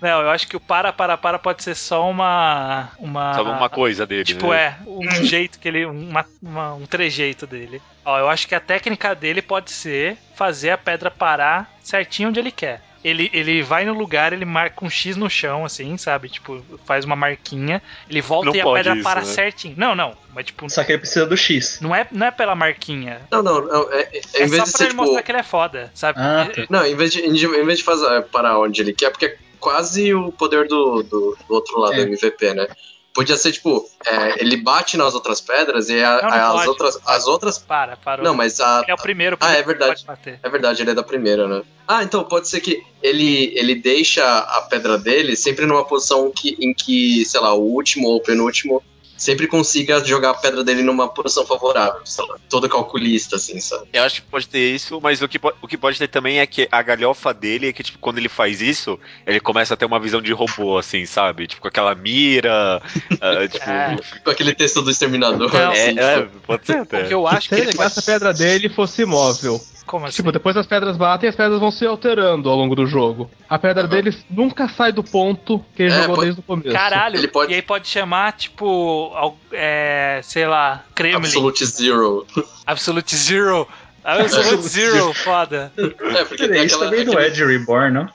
Não, eu acho que o para, para, para pode ser só uma. uma Só uma coisa dele. Tipo, né? é, um [LAUGHS] jeito que ele. Uma, uma- um trejeito dele. Ó, eu acho que a técnica dele pode ser fazer a pedra parar certinho onde ele quer. Ele, ele vai no lugar, ele marca um X no chão, assim, sabe? Tipo, faz uma marquinha, ele volta Não e a pedra isso, para né? certinho. Não, não. Mas, tipo, Só que ele precisa do X. não é, não é pela marquinha. Não, não, não é, é- É em vez só de pra ser ele tipo. mostrar que ele é foda, sabe? Ah, tá. Não, em vez de, em, em vez de fazer é, parar onde ele quer, porque é quase o poder do, do, do outro lado É. do MVP, né? Podia ser tipo, é, ele bate nas outras pedras e a- Não, não as pode. outras. As outras. Para, parou. Não, mas a. Ele é o primeiro, Ah, é verdade. É verdade, ele é da primeira, né? Ah, então pode ser que ele, ele deixa a pedra dele sempre numa posição que, em que, sei lá, o último ou o penúltimo sempre consiga jogar a pedra dele numa posição favorável, sei lá, todo calculista, assim, sabe? Eu acho que pode ter isso, mas o que, o que pode ter também é que a galhofa dele é que, tipo, quando ele faz isso, ele começa a ter uma visão de robô, assim, sabe? Tipo, com aquela mira, [LAUGHS] ah, tipo... É. Com aquele texto do Exterminador, Não, É, assim, é, sabe? pode ser O até. que eu acho que Seria ele se a pedra dele fosse móvel. Como assim? Tipo, depois as pedras batem, as pedras vão se alterando ao longo do jogo. A pedra dele nunca sai do ponto que ele É, jogou pode- desde o começo. Caralho, Ele pode- e aí pode chamar, tipo, é, sei lá, Kremlin, Absolute Zero. [LAUGHS] Absolute Zero. Absolute Zero, foda. É, porque tem Isso aquela. também não é aquele- de Reborn, não?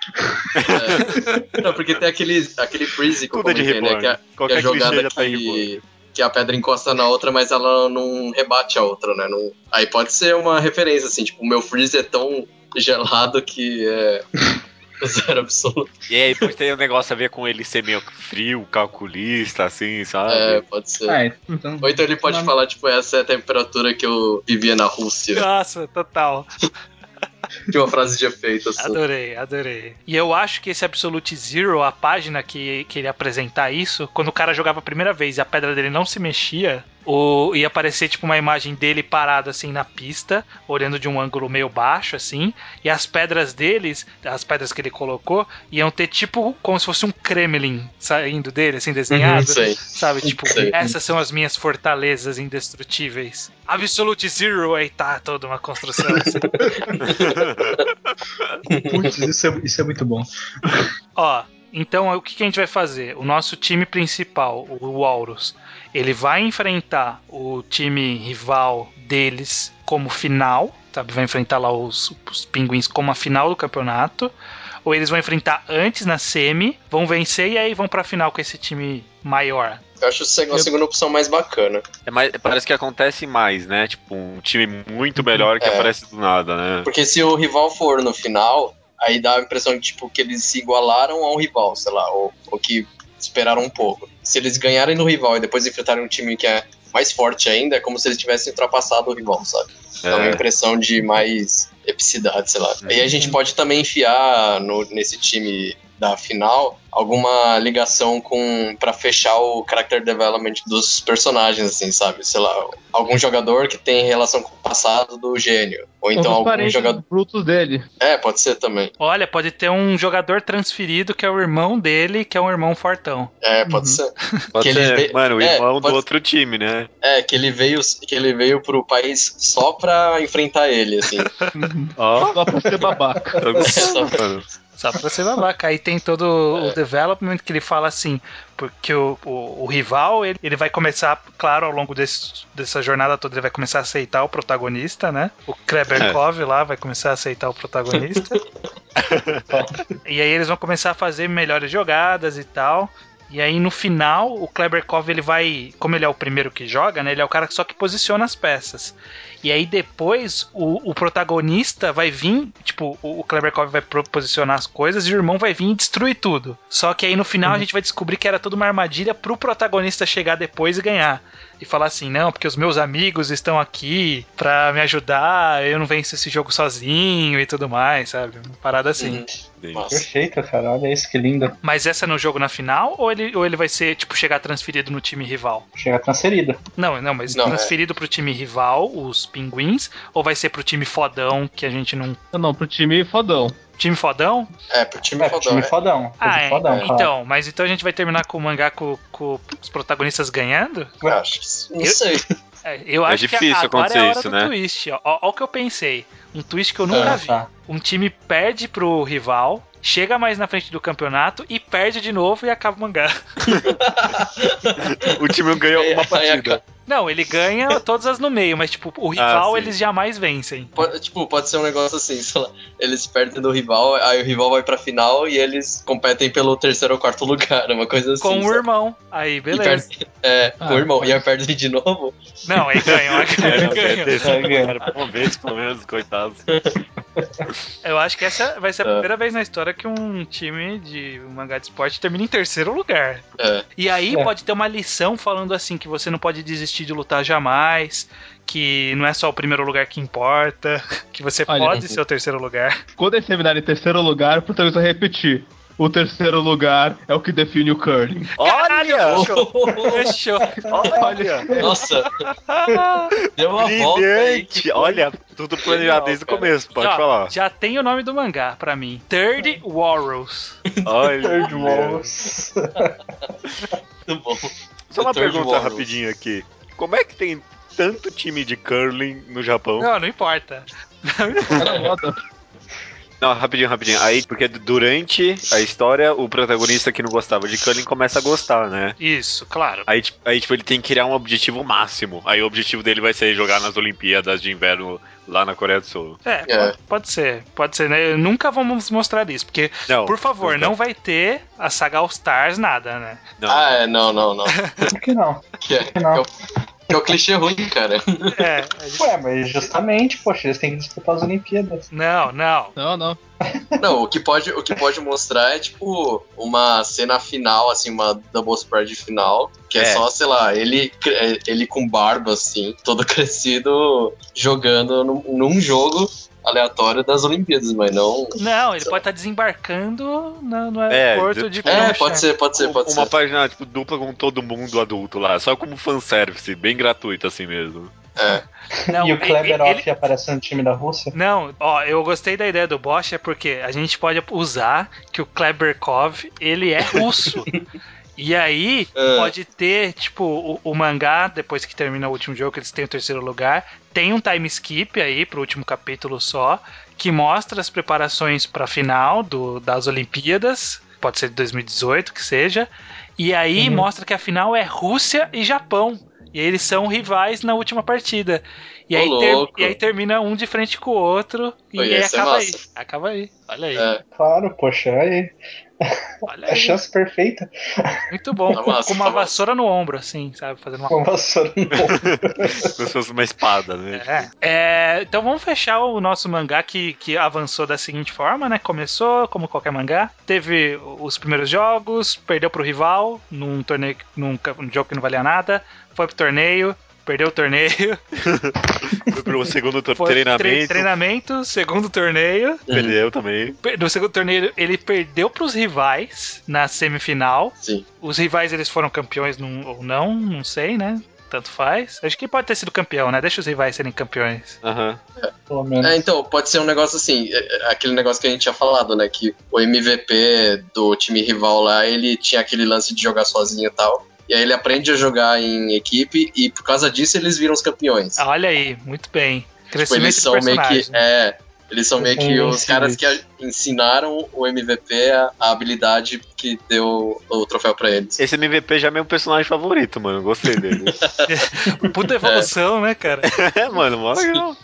é. Não, porque tem aquele, aquele freeze que Tudo é de né? reborn. Que é, que é Qualquer a jogada clichê já tá. Que, a pedra encosta na outra, mas ela não rebate a outra, né? Não- aí pode ser uma referência, assim, tipo, o meu freeze é tão gelado que é [LAUGHS] zero absoluto. E aí pode ter um negócio a ver com ele ser meio frio, calculista, assim, sabe? É, pode ser. Ah, então. Ou então ele pode Não. falar, tipo, essa é a temperatura que eu vivia na Rússia. Nossa, total. [LAUGHS] De uma frase de efeito, assim. Adorei, adorei. E eu acho que esse Absolute Zero, a página que, que ele apresentar isso, quando o cara jogava a primeira vez e a pedra dele não se mexia, o, ia aparecer tipo uma imagem dele parado assim na pista, olhando de um ângulo meio baixo assim, e as pedras deles, as pedras que ele colocou, iam ter tipo como se fosse um Kremlin saindo dele, assim, desenhado. Sei. Sabe, tipo, Sei. essas são as minhas fortalezas indestrutíveis. Absolute Zero, aí tá toda uma construção. assim. [LAUGHS] Putz, isso é, isso é muito bom. Ó, então o que, que a gente vai fazer? O nosso time principal, o Walrus, ele vai enfrentar o time rival deles como final, sabe? Vai enfrentar lá os, os pinguins como a final do campeonato. Ou eles vão enfrentar antes na semi, vão vencer e aí vão pra final com esse time maior. Eu acho a segunda opção mais bacana. É mais- parece que acontece mais, né? Tipo, um time muito melhor que É. aparece do nada, né? Porque se o rival for no final, aí dá a impressão de tipo, que eles se igualaram ao rival, sei lá, ou, ou que esperaram um pouco. Se eles ganharem no rival e depois enfrentarem um time que é mais forte ainda, é como se eles tivessem ultrapassado o rival, sabe? Dá uma É. impressão de mais epicidade, sei lá. Aí a gente pode também enfiar no- nesse time da final alguma ligação com para fechar o character development dos personagens, assim, sabe? Sei lá, algum jogador que tem relação com o passado do gênio. Ou então algum jogador. brutos dele. É, pode ser também. Olha, pode ter um jogador transferido que é o irmão dele, que é um irmão fortão. É, pode Uhum. ser. [LAUGHS] Pode que ser, mano, o é, irmão do pode- outro time, né? É, que ele veio, que ele veio pro país só pra enfrentar ele, assim. [LAUGHS] Ó, Só pra ser babaca. [LAUGHS] tô gostando, mano. Só pra ser babaca. Aí tem todo o development que ele fala assim, porque o, o, o rival, ele, ele vai começar, claro, ao longo desse, dessa jornada toda, ele vai começar a aceitar o protagonista, né? O Kreberkov lá vai começar a aceitar o protagonista. [LAUGHS] e aí eles vão começar a fazer melhores jogadas e tal. E aí no final, o Kleberkov ele vai, como ele é o primeiro que joga, né? Ele é o cara que só que posiciona as peças. E aí depois o, o protagonista vai vir, tipo, o, o Kleberkov vai posicionar as coisas e o irmão vai vir e destruir tudo. Só que aí no final a gente vai descobrir que era tudo uma armadilha pro protagonista chegar depois e ganhar. E falar assim: não, porque os meus amigos estão aqui pra me ajudar, eu não venço esse jogo sozinho e tudo mais, sabe? Uma parada assim. Uhum. Nossa. Perfeito, cara. Olha isso, que lindo. Mas essa é no jogo na final ou ele, ou ele vai ser, tipo, chegar transferido no time rival? Chega transferida. Não, não, mas Não, é. transferido pro time rival, os pinguins, ou vai ser pro time fodão que a gente não. Não, não, pro time fodão. Time fodão? É, pro time É, fodão. time é. fodão. Ah, time é. fodão, claro. Então, mas então a gente vai terminar com o mangá com, com os protagonistas ganhando? Acho que não Eu- sei. É, eu É acho que difícil é a acontecer hora isso, do né? twist. Ó, ó, ó o que eu pensei. Um twist que eu nunca Ah, vi. tá. Um time perde pro rival, chega mais na frente do campeonato e perde de novo e acaba o mangá. [LAUGHS] O time não ganhou uma partida. Não, ele ganha todas as no meio, mas tipo, o rival sim. eles jamais vencem. Pode, tipo, pode ser um negócio assim, [LAUGHS] sei lá, eles perdem do rival, aí o rival vai pra final e eles competem pelo terceiro ou quarto lugar, uma coisa assim. Com o sabe? irmão. Aí, E beleza. perde- é, Ah, com o irmão. E aí perde de novo. Não, aí ganham, [LAUGHS] aí É, ter É, ganha. cara, uma vez, pelo menos, coitados. Eu acho que essa vai ser a É. primeira vez na história que um time de um mangá de esporte termina em terceiro lugar. É. E aí É. pode ter uma lição falando assim que você não pode desistir de lutar jamais, que não é só o primeiro lugar que importa, que você Olha, pode ser o terceiro lugar. Quando eles terminarem em terceiro lugar, o protagonista vai repetir. O terceiro lugar é o que define o curling. Olha! Fechou. Olha! Nossa, deu uma volta aí. Brilhante! Olha, tudo planejado desde o começo, pode Ó, falar. Já tem o nome do mangá pra mim. Third Warriors. Olha. Third Walls. Muito bom. Só uma Third pergunta Warriors. rapidinho aqui. Como é que tem tanto time de curling no Japão? Não, não importa. Não, [LAUGHS] rapidinho, rapidinho. Aí, porque durante a história, o protagonista que não gostava de curling começa a gostar, né? Isso, claro. Aí, tipo, aí, tipo, ele tem que criar um objetivo máximo. Aí o objetivo dele vai ser jogar nas Olimpíadas de Inverno lá na Coreia do Sul. É, É. Pode, pode ser. Pode ser, né? Nunca vamos mostrar isso, porque, Não, por favor, nunca. não vai ter a saga All Stars, nada, né? Não. Ah, é, não, não, não. [LAUGHS] Por que não? Que é, que Não. que é o clichê ruim, cara. É, gente- Ué, mas justamente, poxa, eles têm que disputar as Olimpíadas. não, não. Não, não. Não, o que pode, o que pode mostrar é, tipo, uma cena final, assim, uma double spread final, que é, É. só, sei lá, ele, ele com barba, assim, todo [LAUGHS] crescido, jogando num, num jogo aleatório das Olimpíadas, mas não... Não, ele pode estar desembarcando no, no É, aeroporto de- de É, pode ser, pode ser, pode uma ser. página tipo, dupla com todo mundo adulto lá, só como fanservice, bem gratuito assim mesmo. É. [LAUGHS] Não, e o Kleberov ele- aparece no time da Rússia. Não, ó, eu gostei da ideia do Bosch, é porque a gente pode usar que o Kleberkov, ele é russo. [LAUGHS] E aí, É. pode ter, tipo, o, o mangá, depois que termina o último jogo, que eles têm o terceiro lugar, tem um time skip aí pro último capítulo só, que mostra as preparações pra final do, das Olimpíadas, pode ser de 2018, que seja, e aí Uhum. mostra que a final é Rússia e Japão. E aí eles são rivais na última partida. E, Ô, aí, ter- e aí termina um de frente com o outro. E Pô, ia aí acaba aí. massa. Acaba aí. Olha aí. É. Claro, poxa, aí. Olha A chance perfeita. Muito bom. Com, com uma vassoura no ombro, assim, sabe? Fazendo uma. Uma vassoura no ombro. [LAUGHS] Como se fosse uma espada, né? É. É, então vamos fechar o nosso mangá que, que avançou da seguinte forma, né? Começou, como qualquer mangá, teve os primeiros jogos, perdeu pro rival num torneio, num, num jogo que não valia nada, foi pro torneio, perdeu o torneio, [LAUGHS] Foi pro segundo tor- foi treinamento, tre- treinamento, segundo torneio, perdeu também. No segundo torneio, ele perdeu pros rivais na semifinal. Sim. Os rivais, eles foram campeões num- ou não, não sei, né? Tanto faz. Acho que pode ter sido campeão, né? Deixa os rivais serem campeões. Aham. Pelo menos. É, então, pode ser um negócio assim, é, é, aquele negócio que a gente tinha falado, né? Que o MVP do time rival lá, ele tinha aquele lance de jogar sozinho e tal. E aí ele aprende a jogar em equipe e por causa disso eles viram os campeões. Ah, olha aí, muito bem. tipo, eles de são meio que. É, eles são meio que os caras que ensinaram o MVP a, a habilidade que deu o troféu pra eles. Esse MVP já é meu personagem favorito, mano. Gostei dele. [LAUGHS] Puta evolução, né, cara? [LAUGHS] é, mano, mó legal.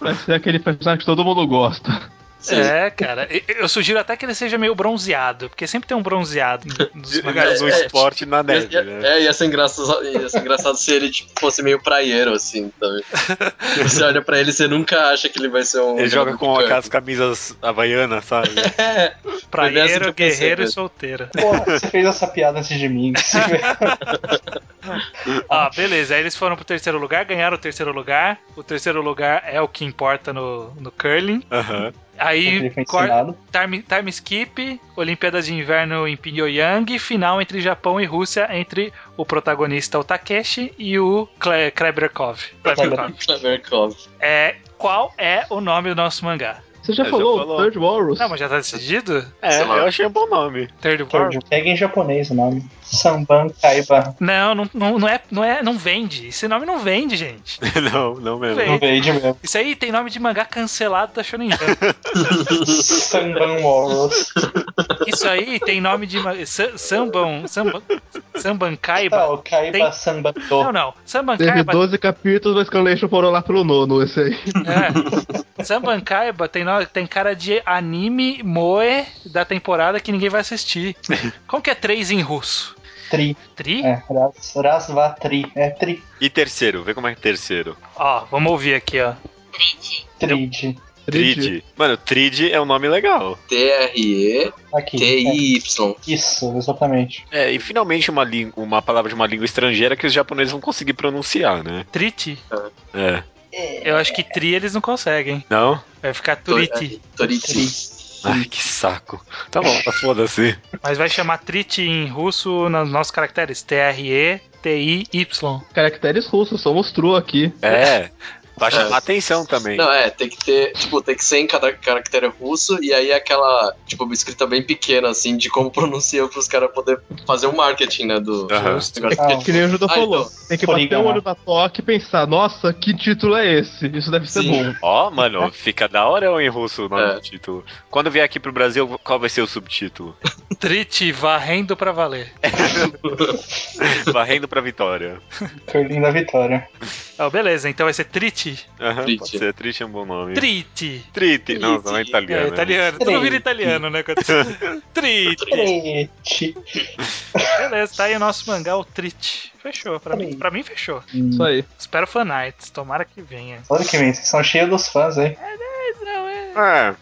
Vai ser aquele personagem que todo mundo gosta. Sim. É, cara. Eu sugiro até que ele seja meio bronzeado, porque sempre tem um bronzeado [LAUGHS] nos mangás. No É, esporte na Ia, neve, ia- né? é, ia ser, engraçado, ia ser engraçado se ele tipo, fosse meio praieiro, assim, também. [LAUGHS] Você olha pra ele e você nunca acha que ele vai ser um. Ele joga com aquelas camisas havaianas, sabe? [LAUGHS] É, Praieiro, que eu pensei guerreiro e mesmo. solteiro. Porra, você fez essa piada antes de mim. [LAUGHS] Ah, beleza. Aí eles foram pro terceiro lugar, ganharam o terceiro lugar. O terceiro lugar é o que importa no, no curling. Aham. Aí, ensinado. time, time skip, Olimpíadas de Inverno em Pyongyang, final entre Japão e Rússia, entre o protagonista o Takeshi e o Kle Kleberkov. Kleberkov. Cleverkov. É, qual é o nome do nosso mangá? Você já É, já falou, falou. Third Walrus? Não, mas já tá decidido? É, eu achei um bom nome. Third? Third- Pega em japonês o nome. Samban Kaiba. Não, não, não, não é, não é, não vende. Esse nome não vende, gente. [LAUGHS] não, não mesmo. Não veio mesmo. Isso aí tem nome de mangá cancelado da Shonen Jump. [LAUGHS] Samban Walrus. Isso aí tem nome de Samban, Samban, Samban Tá, Kaiba. o Kaiba Tem- Samban Não, não. Samban Teve Kaiba 12 capítulos, mas Scanlation foram lá pelo nono, esse aí. É. Samban Kaiba tem, no- tem cara de anime moe da temporada que ninguém vai assistir. Como que é três em russo? Tri. Tri? É, Ras, Rasva Tri. É Tri. E terceiro, vê como é que é terceiro. Ó, vamos ouvir aqui, ó. Trid. Trid. Mano, Trid é um nome legal. T-R-E-T-I-Y. Aqui. É, isso, exatamente. É, e finalmente uma, língua, uma palavra de uma língua estrangeira que os japoneses vão conseguir pronunciar, né? Triti? É. Eu acho que tri eles não conseguem. Não? Vai ficar Turiti. Toriti. Ai, que saco. Tá bom, tá foda-se. Mas vai chamar Triti em russo nos nossos caracteres. T-R-E-T-I-Y. Caracteres russos, somos true aqui. É. Pra É. chamar atenção também. Não, é, tem que ter, tipo, tem que ser em cada caractere russo e aí aquela, tipo, uma escrita bem pequena, assim, de como [LAUGHS] pronuncia pros caras poderem fazer o marketing, né, do negócio. Ah, Porque, Que nem o Judô Ah, falou. então. Tem que bater o olho na toque e pensar, nossa, que título é esse? Isso deve ser Sim. bom. Ó, mano, fica da hora em russo o nome É. do título. Quando vier aqui pro Brasil, qual vai ser o subtítulo? [LAUGHS] Triti varrendo pra valer. [LAUGHS] Varrendo pra vitória. Curling da Vitória. Ó, beleza, então vai ser Triti. Aham, pode ser. Triste é um bom nome. Triti. Trite. Não, não é italiano. É, italiano. Tudo vira italiano, né? [LAUGHS] Triti. Trite. Beleza, tá aí o nosso mangá, o Triti. Fechou. Pra mim, pra mim, fechou. Isso aí. Espero fanarts. Tomara que venha. Olha que vem, vocês são cheios dos fãs aí. Não, é... É.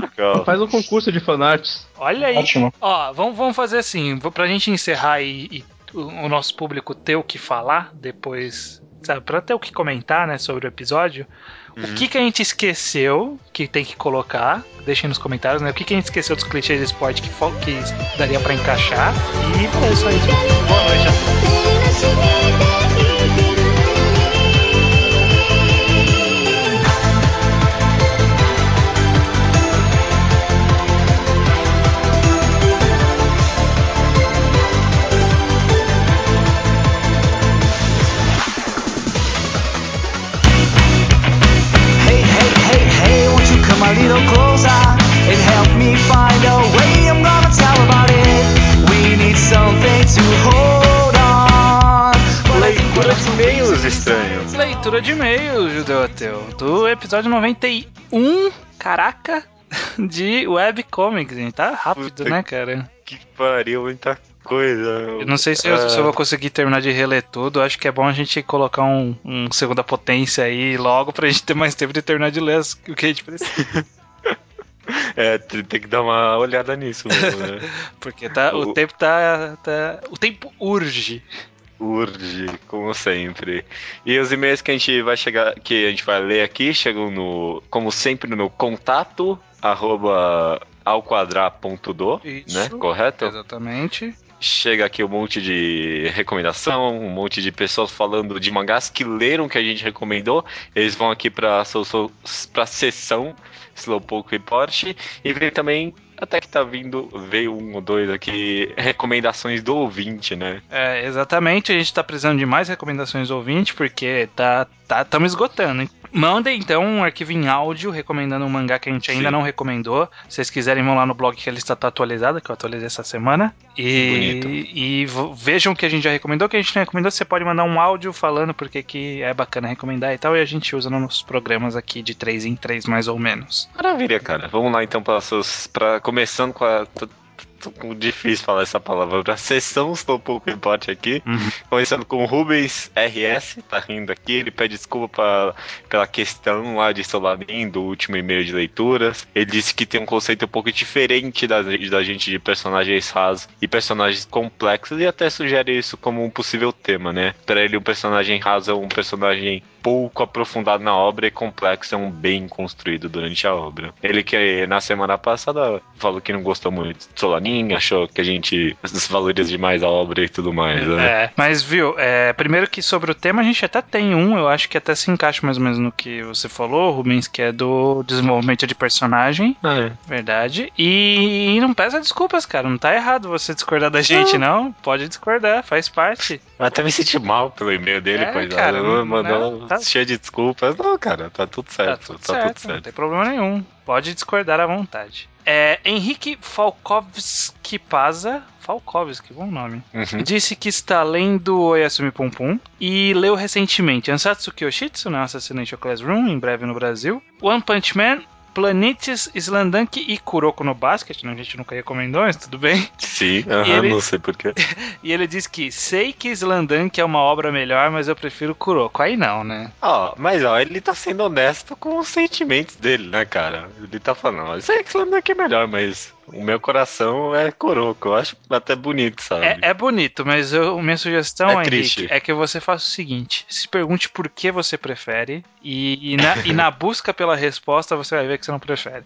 Legal. Faz um concurso de fanarts. Olha aí. Ótimo. Ó, vamos, vamos fazer assim, pra gente encerrar e, e o, o nosso público ter o que falar depois, sabe, pra ter o que comentar, né, sobre o episódio. O que que a gente esqueceu que tem que colocar? Deixem nos comentários, né? O que que a gente esqueceu dos clichês de esporte que, que daria pra encaixar. E é só isso. Boa noite de e-mail, Judeu Ateu, do episódio 91, caraca, [LAUGHS] de webcomics, gente. Tá rápido, Puta né, cara? Que pariu, muita coisa. Eu não sei se eu, se eu vou conseguir terminar de reler tudo. Acho que é bom a gente colocar um, um segunda potência aí logo pra gente ter mais tempo de terminar de ler o que a gente precisa. [LAUGHS] É, tem tem que dar uma olhada nisso mesmo, né? [LAUGHS] Porque tá, o O- tempo tá, tá. O tempo urge. Urge, como sempre. E os e-mails que a gente vai chegar, que a gente vai ler aqui, chegam no, como sempre, no contato arroba Isso. né? Correto? Exatamente. Chega aqui um monte de recomendação, um monte de pessoas falando de mangás que leram que a gente recomendou. Eles vão aqui so- pra sessão Slowpoke Report. E vem também, até que tá vindo, veio um ou dois aqui, recomendações do ouvinte, né? É, exatamente, a gente tá precisando de mais recomendações do ouvinte, porque tá tá estamos esgotando. hein? Mandem então um arquivo em áudio recomendando um mangá que a gente ainda Sim. não recomendou. Se vocês quiserem, vão lá no blog que a lista tá atualizada, que eu atualizei essa semana. E, e vejam o que a gente já recomendou, o que a gente não recomendou. Você pode mandar um áudio falando porque que é bacana recomendar e tal, e a gente usa nos programas aqui de 3 em 3, mais ou menos. Maravilha, cara. Vamos lá então para seus, para começando com a difícil falar essa palavra. A sessão estou um pouco em pote aqui. Uhum. Começando com o Rubens RS, tá rindo aqui. Ele pede desculpa pra, pela questão lá de Solanin, do último e-mail de leituras. Ele disse que tem um conceito um pouco diferente da, da gente de personagens rasos e personagens complexos, e até sugere isso como um possível tema, né? Pra ele, um personagem raso é um personagem pouco aprofundado na obra e complexo é um bem construído durante a obra. Ele que na semana passada falou que não gostou muito de Solanin, achou que a gente desvaloriza demais a obra e tudo mais, né? É, mas viu, é, primeiro que sobre o tema a gente até tem um, eu acho que até se encaixa mais ou menos no que você falou, Rubens, que é do desenvolvimento de personagem, É. verdade. E, não peça desculpas, cara, não tá errado você discordar da gente, não. Pode discordar, faz parte. Eu até me senti mal pelo e-mail dele, É, coitado. cara, não- mandou né? Tá- cheio de desculpas. Não, cara, tá tudo Tá certo. tudo Tá certo, tudo não certo. tem problema nenhum. Pode discordar à vontade. É, Henrique Falkovski Paza, Falkovski, bom nome, Uhum. disse que está lendo Oyasumi Pum Pum e leu recentemente Ansatsuki Yoshitsu, né, Assassination Classroom, em breve no Brasil, One Punch Man, Planetes, Slandunk e Kuroko no Basket, né, a gente nunca recomendou, mas tudo bem. Sim, aham, ele- não sei porquê. [LAUGHS] E ele diz que sei que Slandunk é uma obra melhor, mas eu prefiro Kuroko. Aí não, né? Ó, mas ó, ele tá sendo honesto com os sentimentos dele, né, cara? Ele tá falando, ó, sei que Slamdunk é melhor, mas o meu coração é Coroco. Eu acho até bonito, sabe? É, é bonito, mas eu, minha sugestão, É Henrique, é que você faça o seguinte: se pergunte por que você prefere, e, e na, e na [LAUGHS] busca pela resposta você vai ver que você não prefere.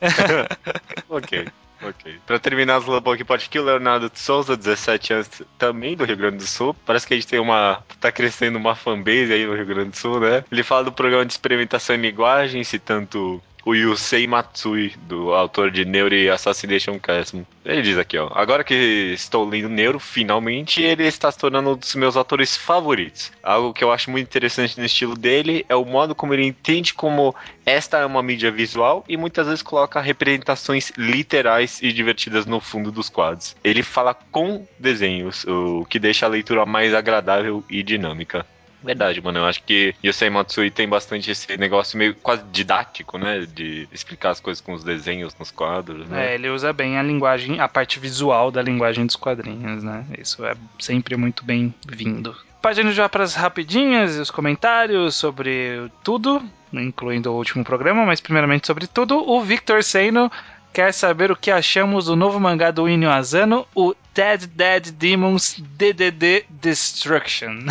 [LAUGHS] Ok. Ok. Pra terminar, o Slowpoke pode aqui, o Leonardo de Souza, 17 anos, também do Rio Grande do Sul. Parece que a gente tem uma. tá crescendo uma fanbase aí no Rio Grande do Sul, né? Ele fala do programa de experimentação em linguagem, citando o Yusei Matsui, do autor de Neuro e Assassination Classroom. Ele diz aqui, ó. Agora que estou lendo Neuro, finalmente, ele está se tornando um dos meus autores favoritos. Algo que eu acho muito interessante no estilo dele é o modo como ele entende como esta é uma mídia visual e muitas vezes coloca representações literais e divertidas no fundo dos quadros. Ele fala com desenhos, o que deixa a leitura mais agradável e dinâmica. Verdade, mano. Eu acho que Yosei Matsui tem bastante esse negócio meio quase didático, né? De explicar as coisas com os desenhos nos quadros, né? É, ele usa bem a linguagem, a parte visual da linguagem dos quadrinhos, né? Isso é sempre muito bem-vindo. Partindo já para as rapidinhas e os comentários sobre tudo, incluindo o último programa, mas primeiramente sobre tudo, o Victor Seino quer saber o que achamos do novo mangá do Inyo Asano, o Dead Dead Demons DDD Destruction.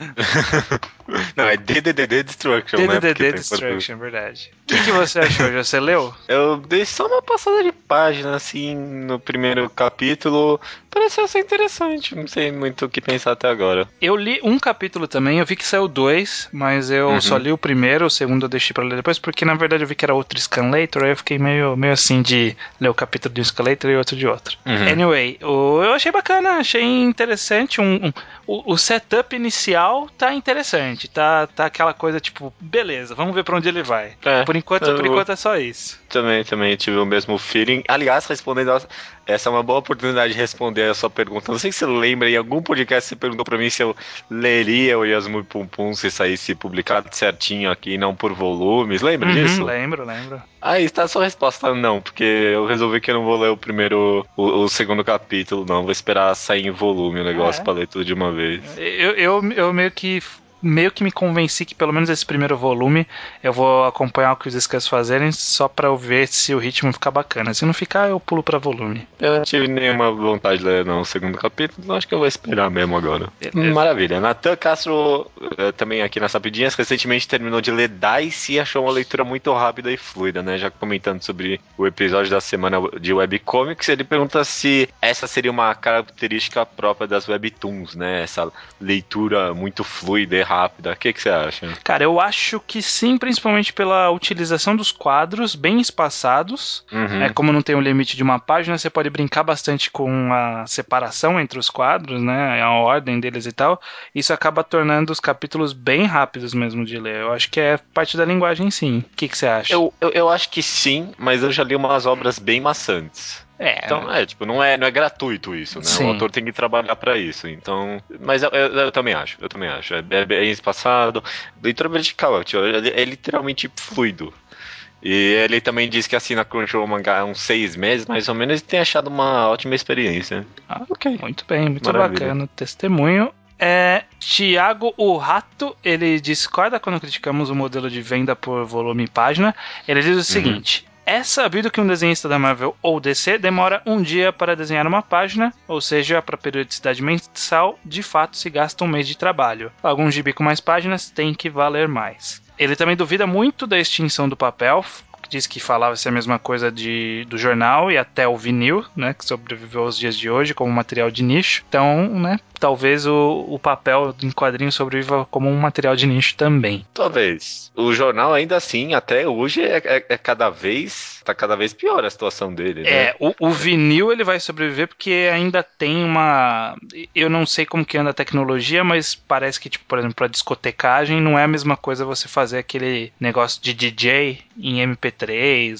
[LAUGHS] Não, é DDD Destruction, né? DDD Destruction, verdade. O que, que você achou? Já você leu? Eu dei só uma passada de página, assim, no primeiro capítulo. Pareceu ser interessante, não sei muito o que pensar até agora. Eu li um capítulo também, eu vi que saiu dois, mas eu Uhum. só li o primeiro, o segundo eu deixei pra ler depois, porque na verdade eu vi que era outro Scanlator, aí eu fiquei meio, meio assim de ler o capítulo de um Scanlator e outro de outro. Uhum. Anyway, o- eu achei bacana, achei interessante. Um, um- o, o setup inicial tá interessante, tá, tá aquela coisa tipo, beleza, vamos ver pra onde ele vai. É, Por enquanto, por eu- enquanto é só isso. Também, também tive o mesmo feeling. Aliás, respondendo, a- essa é uma boa oportunidade de responder a sua pergunta. Não sei se você lembra, em algum podcast você perguntou pra mim se eu leria o Yasmui Pum Pum se saísse publicado certinho aqui, não por volumes. Lembra Uhum, disso? lembro, lembro. Aí está a sua resposta não, porque eu resolvi que eu não vou ler o primeiro, o, o segundo capítulo, não. Vou esperar sair em volume o negócio Ah, é? pra ler tudo de uma vez. Eu, eu, eu meio que meio que me convenci que pelo menos esse primeiro volume eu vou acompanhar o que os Scans fazerem só pra eu ver se o ritmo ficar bacana. Se não ficar, eu pulo pra volume. Eu não tive nenhuma vontade de ler não, o segundo capítulo, então acho que eu vou esperar mesmo agora. Beleza. Maravilha. Natan Castro, eh, também aqui nas rapidinhas, recentemente terminou de ler Dice e achou uma leitura muito rápida e fluida, né? Já comentando sobre o episódio da semana de webcomics, ele pergunta se essa seria uma característica própria das webtoons, né? Essa leitura muito fluida e rápida. O que, que você acha? Cara, eu acho que sim, principalmente pela utilização dos quadros bem espaçados. Uhum. É, como não tem um limite de uma página, você pode brincar bastante com a separação entre os quadros, né? A ordem deles e tal. Isso acaba tornando os capítulos bem rápidos mesmo de ler. Eu acho que é parte da linguagem, sim. O que, que você acha? Eu, eu, eu acho que sim, mas eu já li umas obras bem maçantes. É, Então, é, tipo, não é, não é gratuito isso, né? Sim. O autor tem que trabalhar pra isso. Então, mas eu, eu- eu também acho, eu também acho. É, é bem espaçado. Leitura vertical, é, é literalmente fluido. E ele também disse que assina Crunchyroll Mangá há uns seis meses, mais ou menos, e tem achado uma ótima experiência. Ah, ok. Muito bem, muito Maravilha. bacana. Testemunho. É, Tiago o Rato, ele discorda quando criticamos o modelo de venda por volume e página. Ele diz o seguinte: É sabido que um desenhista da Marvel ou DC demora um dia para desenhar uma página, ou seja, para periodicidade mensal, de fato se gasta um mês de trabalho. Algum gibi com mais páginas tem que valer mais. Ele também duvida muito da extinção do papel, diz que falava ser a mesma coisa de, do jornal e até o vinil, né, que sobreviveu aos dias de hoje como material de nicho. Então, né, talvez o, o papel em quadrinho sobreviva como um material de nicho também. Talvez. O jornal, ainda assim, até hoje, é, é- é cada vez. Tá cada vez pior a situação dele, né? É, o, o vinil ele vai sobreviver porque ainda tem uma. Eu não sei como que anda a tecnologia, mas parece que, tipo, por exemplo, pra discotecagem não é a mesma coisa você fazer aquele negócio de DJ em MP3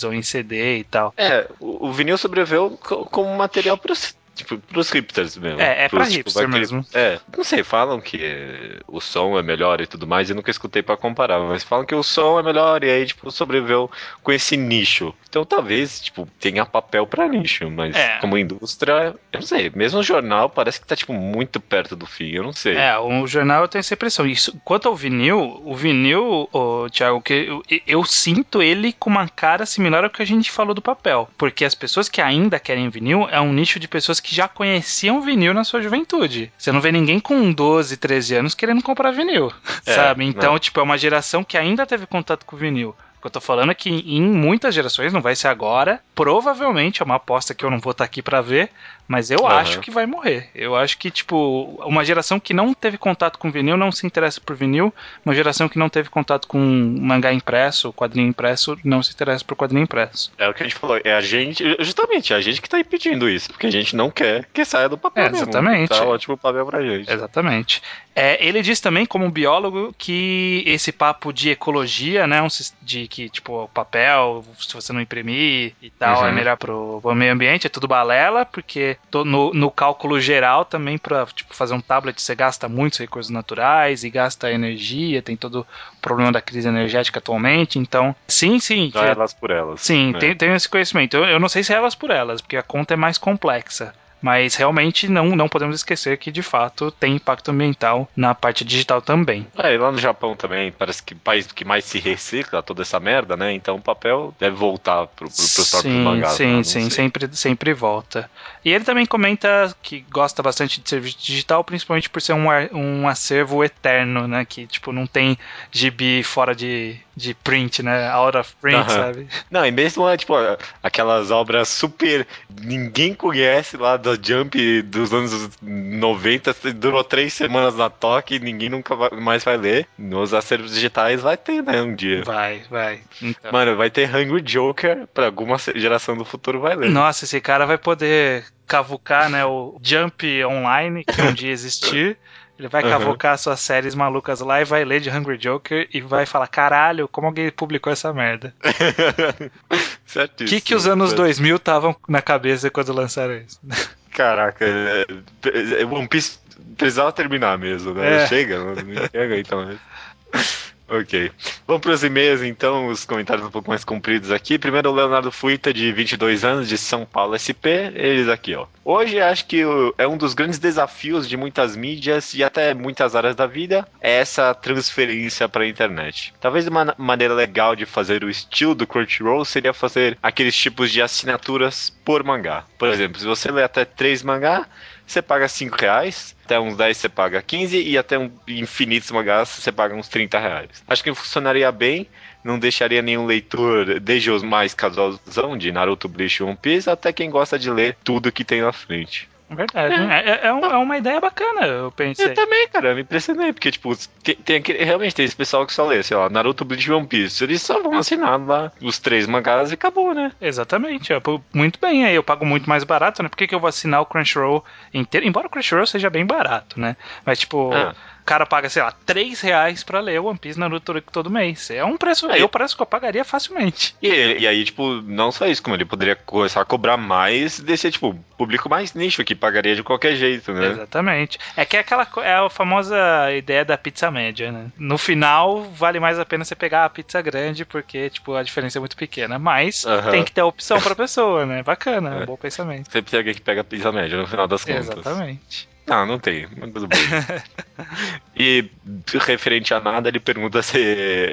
ou em CD e tal. É, o, o vinil sobreviveu co- como material pros, tipo, pros hipsters mesmo. É, é pra Pros, hipster aquele- mesmo. É, não sei, falam que o som é melhor e tudo mais, eu nunca escutei pra comparar, mas falam que o som é melhor e aí, tipo, sobreviveu com esse nicho. Então talvez, tipo, tenha papel pra nicho, mas É. como indústria, eu não sei. Mesmo o jornal parece que tá, tipo, muito perto do fim, eu não sei. É, o jornal eu tenho essa impressão. Isso, quanto ao vinil, o vinil, ô, Thiago, que eu, eu sinto ele com uma cara similar ao que a gente falou do papel. Porque as pessoas que ainda querem vinil é um nicho de pessoas que já conheciam vinil na sua juventude. Você não vê ninguém com 12, 13 anos querendo comprar vinil, [LAUGHS] É, sabe? Então, não. tipo, é uma geração que ainda teve contato com vinil. O que eu tô falando é que em muitas gerações, não vai ser agora, provavelmente, é uma aposta que eu não vou estar aqui pra ver, mas eu Aham. acho que vai morrer. Eu acho que, tipo, uma geração que não teve contato com vinil não se interessa por vinil, uma geração que não teve contato com mangá impresso, quadrinho impresso, não se interessa por quadrinho impresso. É o que a gente falou, é a gente, justamente, é a gente que tá impedindo isso, porque a gente não quer que saia do papel É, mesmo. exatamente. Tá ótimo o papel pra gente. Exatamente. É, ele diz também, como biólogo, que esse papo de ecologia, né, um de que, tipo, o papel, se você não imprimir e tal, Uhum. é melhor pro, pro meio ambiente, é tudo balela, porque no, no cálculo geral também, pra tipo, fazer um tablet, você gasta muitos recursos naturais e gasta energia, tem todo o problema da crise energética atualmente, então, sim, sim. Já que- elas por elas. Sim, né? tem, tem esse conhecimento. Eu, eu não sei se é elas por elas, porque a conta é mais complexa. Mas realmente não, não podemos esquecer que de fato tem impacto ambiental na parte digital também. É, e lá no Japão também, parece que o país que mais se recicla toda essa merda, né? Então o papel deve voltar pro, pro, próprios sim, mangás. sim, né? Sim, sei. sempre, sempre volta. E ele também comenta que gosta bastante de serviço digital, principalmente por ser um, um acervo eterno, né? Que tipo não tem gibi fora de, de print, né? Out of print, Aham. sabe? Não, e mesmo é, tipo, aquelas obras super. Ninguém conhece lá da Jump dos anos 90, durou três semanas na toque e ninguém nunca mais vai ler. Nos acervos digitais vai ter, né? Um dia. Vai, vai. Então. Mano, vai ter Hungry Joker pra alguma geração do futuro vai ler. Nossa, esse cara vai poder cavucar, né, o Jump Online, que um dia existir. Ele vai Uhum. cavucar suas séries malucas lá e vai ler de Hungry Joker e vai falar: caralho, como alguém publicou essa merda? O [LAUGHS] Certíssimo. que, que os anos Certo. 2000 estavam na cabeça quando lançaram isso? [LAUGHS] Caraca, é, é, One Piece precisava terminar mesmo, né? É. Chega, não, não chega então. Ok. Vamos para os e-mails, então, os comentários um pouco mais compridos aqui. Primeiro, o Leonardo Fuita, de 22 anos, de São Paulo SP. Eles aqui, ó. Hoje, acho que é um dos grandes desafios de muitas mídias e até muitas áreas da vida é essa transferência para a internet. Talvez uma maneira legal de fazer o estilo do Crunchyroll seria fazer aqueles tipos de assinaturas por mangá. Por exemplo, se você lê até três mangá, você paga 5 reais, até uns 10 você paga 15 e até um, infinitos mangás você paga uns 30 reais. Acho que funcionaria bem, não deixaria nenhum leitor, desde os mais casualzão de Naruto, Bleach e One Piece, até quem gosta de ler tudo que tem na frente. Verdade. É, é- é um- é uma ideia bacana, eu pensei. Eu também, cara, eu me impressionei, porque, tipo, tem, tem aquele- realmente tem esse pessoal que só lê, sei lá, Naruto, Bleach e One Piece, eles só vão assinar lá os três mangás e acabou, né? Exatamente, é, pô, muito bem, aí eu pago muito mais barato, né? Por que, que eu vou assinar o Crunchyroll inteiro? Embora o Crunchyroll seja bem barato, né? Mas, tipo, Ah. Cara paga, sei lá, 3 reais pra ler One Piece Naruto todo mês. É um preço, É, eu parece que eu pagaria facilmente. E, e aí, tipo, não só isso, como ele poderia começar a cobrar mais desse, tipo, público mais nicho que pagaria de qualquer jeito, né? Exatamente. É que é aquela é a famosa ideia da pizza média, né? No final, vale mais a pena você pegar a pizza grande, porque, tipo, a diferença é muito pequena. Mas Aham. tem que ter a opção pra [LAUGHS] pessoa, né? Bacana, é um É. bom pensamento. Sempre tem alguém que pega a pizza média no final das contas. Exatamente. Não, não tem, mas tudo bem. [LAUGHS] e referente a nada, ele pergunta se.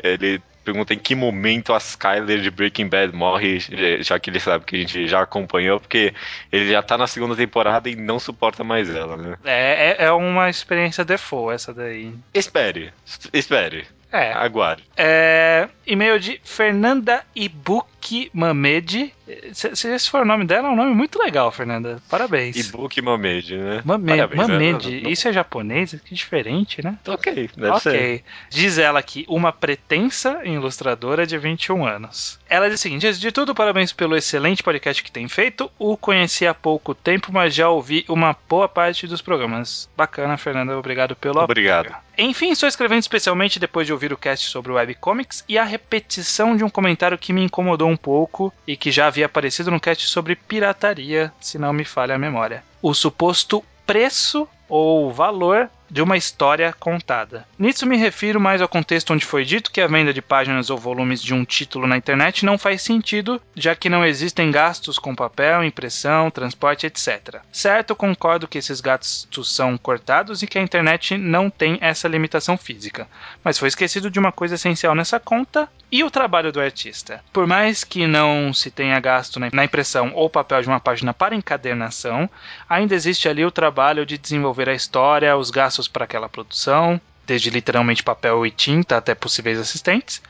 Ele pergunta em que momento a Skyler de Breaking Bad morre, já que ele sabe que a gente já acompanhou, porque ele já tá na segunda temporada e não suporta mais ela, né? É, é, é uma experiência default essa daí. Espere, espere, É. aguarde. É, e-mail de Fernanda Ibuki Mamed. Se, se esse for o nome dela, é um nome muito legal, Fernanda. Parabéns. Ibuki Mamed, né? Mame, Parabéns, Mamed. né? Isso é japonês? Que diferente, né? Ok, deve ok. ser. Diz ela aqui, uma pretensa ilustradora de 21 anos. Ela diz o seguinte: antes de tudo, parabéns pelo excelente podcast que tem feito. O conheci há pouco tempo, mas já ouvi uma boa parte dos programas. Bacana, Fernanda. Obrigado pelo Obrigado. enfim, estou escrevendo especialmente depois de ouvir o cast sobre webcomics e a repetição de um comentário que me incomodou um pouco e que já havia aparecido no cast sobre pirataria, se não me falha a memória. O suposto preço ou valor de uma história contada. Nisso me refiro mais ao contexto onde foi dito que a venda de páginas ou volumes de um título na internet não faz sentido, já que não existem gastos com papel, impressão, transporte, etc. Certo, concordo que esses gastos são cortados e que a internet não tem essa limitação física, mas foi esquecido de uma coisa essencial nessa conta e o trabalho do artista. Por mais que não se tenha gasto na impressão ou papel de uma página para encadernação, ainda existe ali o trabalho de desenvolver a história, os gastos para aquela produção, desde literalmente papel e tinta até possíveis assistentes,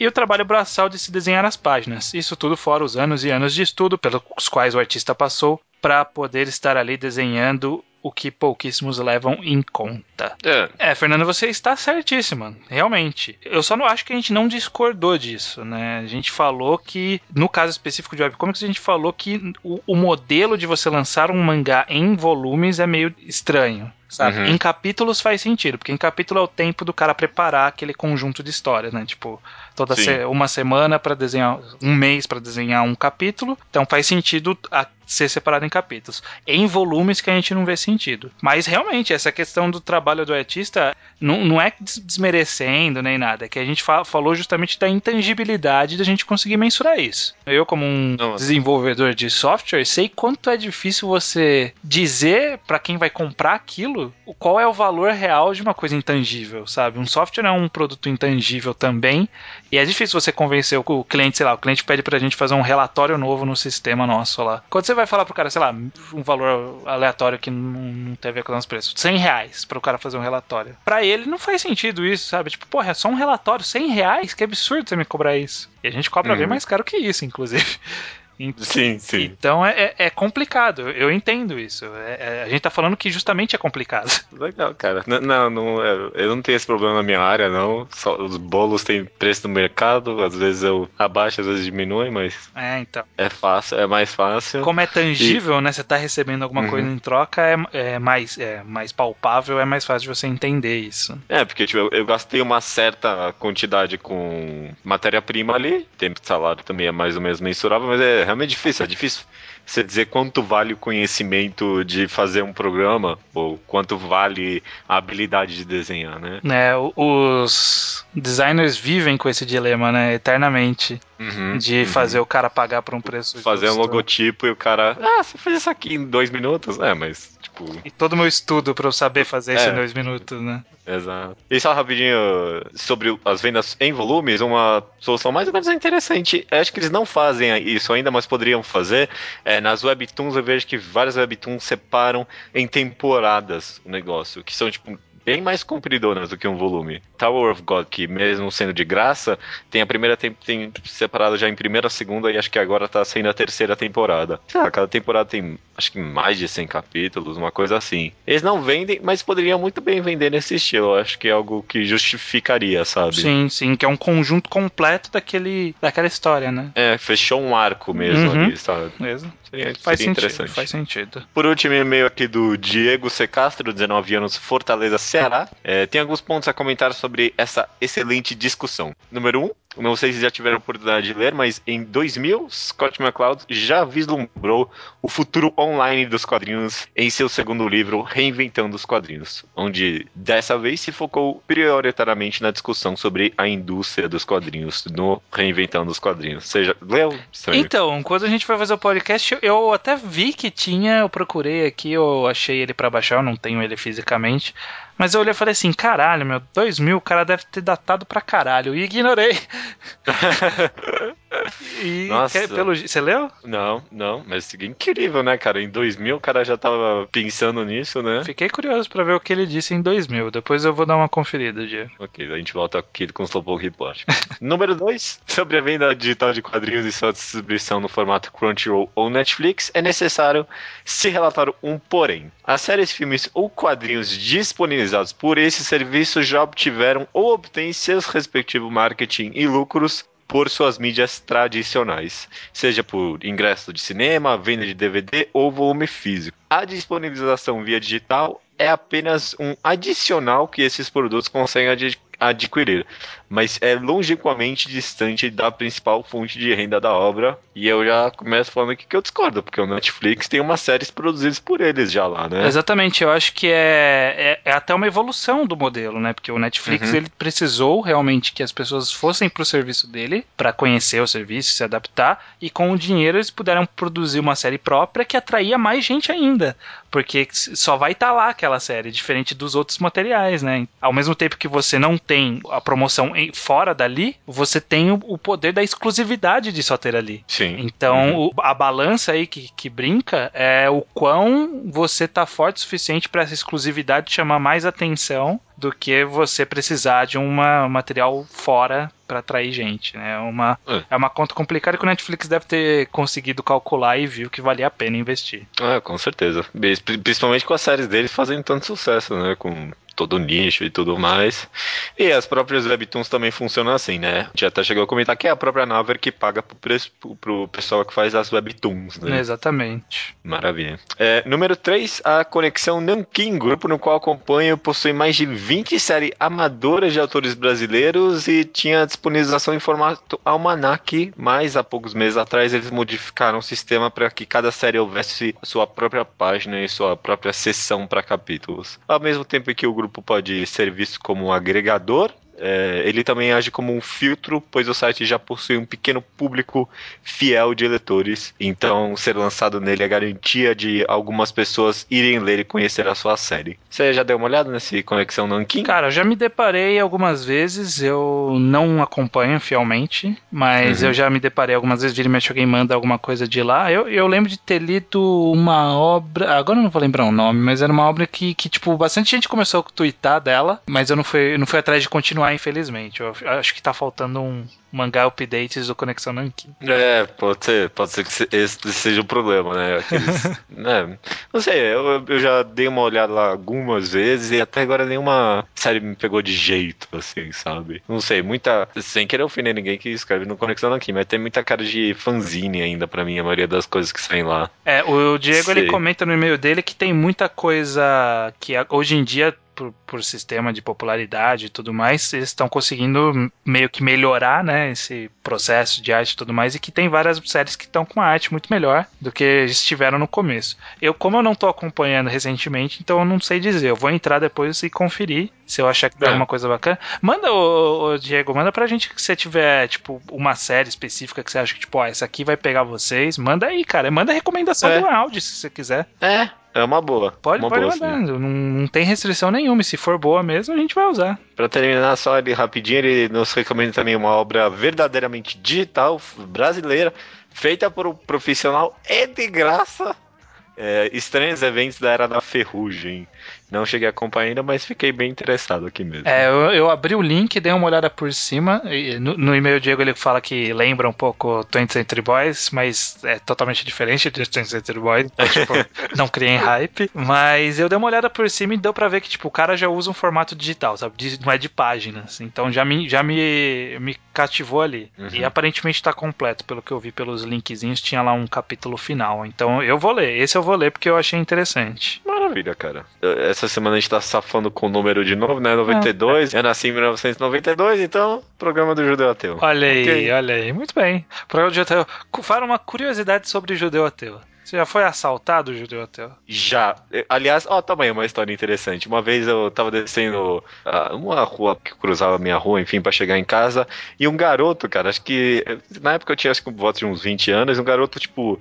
e o trabalho braçal de se desenhar as páginas. Isso tudo fora os anos e anos de estudo pelos quais o artista passou para poder estar ali desenhando o que pouquíssimos levam em conta. É, É, Fernando, você está certíssima, realmente. Eu só não acho que a gente não discordou disso, né? A gente falou que, no caso específico de webcomics, a gente falou que o, o modelo de você lançar um mangá em volumes é meio estranho. Sabe? Uhum. Em capítulos faz sentido, porque em capítulo é o tempo do cara preparar aquele conjunto de histórias, né? Tipo, toda se- uma semana para desenhar, um mês para desenhar um capítulo, então faz sentido ser separado em capítulos. Em volumes que a gente não vê sentido. Mas realmente, essa questão do trabalho do artista não, não é des- desmerecendo nem nada, é que a gente fa- falou justamente da intangibilidade da gente conseguir mensurar isso. Eu, como um Não, desenvolvedor de software, sei quanto é difícil você dizer para quem vai comprar aquilo o- qual é o valor real de uma coisa intangível, sabe? Um software é um produto intangível também, e é difícil você convencer o cliente, sei lá, o cliente pede pra gente fazer um relatório novo no sistema nosso lá. Quando você vai falar pro cara, sei lá, um valor aleatório que não, não tem a ver com os preços, 100 reais pro cara fazer um relatório. Pra ele não faz sentido isso, sabe? Tipo, porra, é só um relatório, 100 reais? Que absurdo você me cobrar isso. E a gente cobra bem Uhum. mais caro que isso, inclusive. Sim, sim. Então é, é- é complicado, eu entendo isso. É- é- a gente tá falando que justamente é complicado. [LAUGHS] Legal, cara. N- Não, não, é, eu não tenho esse problema na minha área, não. Só, os bolos têm preço no mercado, às vezes eu abaixo, às vezes diminui, mas É, então. é fácil, é mais fácil. Como é tangível, né? Você tá recebendo alguma Uhum. coisa em troca, é, é mais, é mais palpável, é mais fácil de você entender isso. É, porque tipo, eu, eu gastei uma certa quantidade com matéria-prima ali, tempo de salário também é mais ou menos mensurável, mas é realmente difícil, é difícil você dizer quanto vale o conhecimento de fazer um programa, ou quanto vale a habilidade de desenhar, né? O- os designers vivem com esse dilema, né? Eternamente. Uhum, De uhum. fazer o cara pagar por um preço Fazer um justo. logotipo e o cara, ah, você fez isso aqui em dois minutos? É, mas, tipo, E todo o meu estudo pra eu saber fazer isso É. em dois minutos, né? Exato. E só rapidinho sobre as vendas em volumes, uma solução mais ou menos interessante. Eu acho que eles não fazem isso ainda, mas poderiam fazer. É, nas webtoons eu vejo que várias webtoons separam em temporadas o negócio, que são tipo bem mais compridoras do que um volume. Tower of God, que mesmo sendo de graça, tem a primeira tem, tem separado já em primeira, segunda e acho que agora tá saindo a terceira temporada. Sei lá, cada temporada tem acho que mais de 100 capítulos, uma coisa assim. Eles não vendem, mas poderiam muito bem vender nesse estilo. Eu acho que é algo que justificaria, sabe? Sim, sim, que é um conjunto completo daquele, daquela história, né? É, fechou um arco mesmo Uhum. ali, sabe? Mesmo. Seria, Faz seria sentido, interessante. faz sentido. Por último, e-mail aqui do Diego C. Castro, 19 anos, Fortaleza, Ceará. É, tem alguns pontos a comentar sobre essa excelente discussão. Número 1, um, não sei se já tiveram oportunidade de ler, mas em 2000, Scott McCloud já vislumbrou o futuro online dos quadrinhos em seu segundo livro, Reinventando os Quadrinhos, onde dessa vez se focou prioritariamente na discussão sobre a indústria dos quadrinhos, no Reinventando os Quadrinhos. Você já leu? Estranho. Então, quando a gente foi fazer o podcast, eu- até vi que tinha, eu procurei aqui, eu achei ele pra baixar, eu não tenho ele fisicamente. Mas eu olhei e falei assim, caralho, meu, 2000, o cara deve ter datado pra caralho. E ignorei. [LAUGHS] e Nossa. que- pelo, você leu? Não, não, mas é incrível, né, cara? Em 2000 o cara já tava pensando nisso, né? Fiquei curioso pra ver o que ele disse em 2000. Depois eu vou dar uma conferida, Diego. Ok, a gente volta aqui com o Slowpoke Report. [LAUGHS] Número 2. Sobre a venda digital de quadrinhos e sua distribuição no formato Crunchyroll ou Netflix, é necessário se relatar um porém. As séries, filmes ou quadrinhos disponibilizados por esse serviço já obtiveram ou obtêm seus respectivos marketing e lucros por suas mídias tradicionais, seja por ingresso de cinema, venda de DVD ou volume físico. A disponibilização via digital é apenas um adicional que esses produtos conseguem adquirir, mas é longínquamente distante da principal fonte de renda da obra. E eu já começo falando aqui que eu discordo, porque o Netflix tem umas séries produzidas por eles já lá, né? Exatamente, eu acho que é, é, é até uma evolução do modelo, né? Porque o Netflix Uhum. ele precisou realmente que as pessoas fossem pro serviço dele para conhecer o serviço, se adaptar, e com o dinheiro eles puderam produzir uma série própria que atraía mais gente ainda, porque só vai estar lá aquela série, diferente dos outros materiais, né? Ao mesmo tempo que você não tem a promoção em- fora dali, você tem o, o poder da exclusividade de só ter ali. Sim. Então, Uhum. o- a balança aí que, que brinca é o quão você tá forte o suficiente para essa exclusividade chamar mais atenção do que você precisar de uma, um material fora para atrair gente, né? É uma, É. é uma conta complicada que o Netflix deve ter conseguido calcular e viu que valia a pena investir. Ah, com certeza. Principalmente com as séries deles fazendo tanto sucesso, né? Com todo o nicho e tudo mais. E as próprias webtoons também funcionam assim, né? A gente até chegou a comentar que é a própria Naver que paga pro, pres- pro pessoal que faz as webtoons, né? Exatamente. Maravilha. É, número 3, a Conexão Nankin, grupo no qual acompanho, possui mais de 20 séries amadoras de autores brasileiros e tinha disponibilização em formato almanac, mas há poucos meses atrás eles modificaram o sistema para que cada série houvesse sua própria página e sua própria seção para capítulos. Ao mesmo tempo que o grupo pode ser visto como um agregador, é, ele também age como um filtro, pois o site já possui um pequeno público fiel de leitores. Então, ser lançado nele é garantia de algumas pessoas irem ler e conhecer a sua série. Você já deu uma olhada nesse Conexão Nankin? Cara, eu já me deparei algumas vezes, eu não acompanho fielmente, mas Uhum. eu já me deparei algumas vezes, vira e mexe alguém manda alguma coisa de lá. Eu, eu lembro de ter lido uma obra, agora eu não vou lembrar o nome, mas era uma obra que, que tipo, bastante gente começou a twittar dela, mas eu não fui, não fui atrás de continuar, infelizmente. Eu acho que tá faltando um mangá updates do Conexão Nankin. É, pode ser, pode ser que se- esse seja o problema, né? Aqueles, [LAUGHS] né? Não sei, eu, eu já dei uma olhada lá algumas vezes e até agora nenhuma série me pegou de jeito, assim, sabe? Não sei, muita. Sem querer ofender ninguém que escreve no Conexão aqui, mas tem muita cara de fanzine ainda pra mim, a maioria das coisas que saem lá. É, o Diego ele Sei. comenta no e-mail dele que tem muita coisa que hoje em dia, por, por sistema de popularidade e tudo mais, eles estão conseguindo meio que melhorar, né, esse processo de arte e tudo mais, e que tem várias séries que estão com uma arte muito melhor do que eles tiveram no começo. Eu, como eu não tô acompanhando recentemente, então eu não sei dizer. Eu vou entrar depois e conferir se eu achar que tem É. alguma coisa bacana. Manda, ô, ô, Diego, manda pra gente que você tiver, tipo, uma série específica que você acha que, tipo, ó, essa aqui vai pegar vocês. Manda aí, cara. Manda recomendação É. do áudio, se você quiser. É, é uma boa. Pode, uma pode boa, mandar. sim. Não, não tem restrição nenhuma. E se for boa mesmo, a gente vai usar. Pra terminar só ali rapidinho, ele nos recomenda também uma obra verdadeiramente digital, brasileira, feita por um profissional e de graça. É, Estranhos Eventos da Era da Ferrugem. Não cheguei a acompanhar ainda, mas fiquei bem interessado aqui mesmo. É, eu, eu abri o link, dei uma olhada por cima. no, no e-mail Diego ele fala que lembra um pouco 20th Century Boys, mas é totalmente diferente de 20th Century Boys. Então, tipo, [LAUGHS] não criem hype. Mas eu dei uma olhada por cima e deu pra ver que, tipo, o cara já usa um formato digital, sabe? Não é de páginas. Então já me, já me, me cativou ali. Uhum. E aparentemente tá completo, pelo que eu vi pelos linkzinhos, tinha lá um capítulo final. Então eu vou ler. Esse eu vou ler porque eu achei interessante. Maravilha, cara. Essa semana a gente tá safando com o número de novo, né? 92. Eu nasci em 1992, então, programa do Judeu Ateu. Olha aí, Ok. olha aí. Muito bem. Programa de judeu. Cu- Fala uma curiosidade sobre judeu ateu. Você já foi assaltado, judeu ateu? Já. Aliás, ó, também uma história interessante. Uma vez eu tava descendo ah, uma rua que cruzava a minha rua, enfim, pra chegar em casa, e um garoto, cara, acho que. Na época eu tinha acho que por volta de uns 20 anos, um garoto, tipo.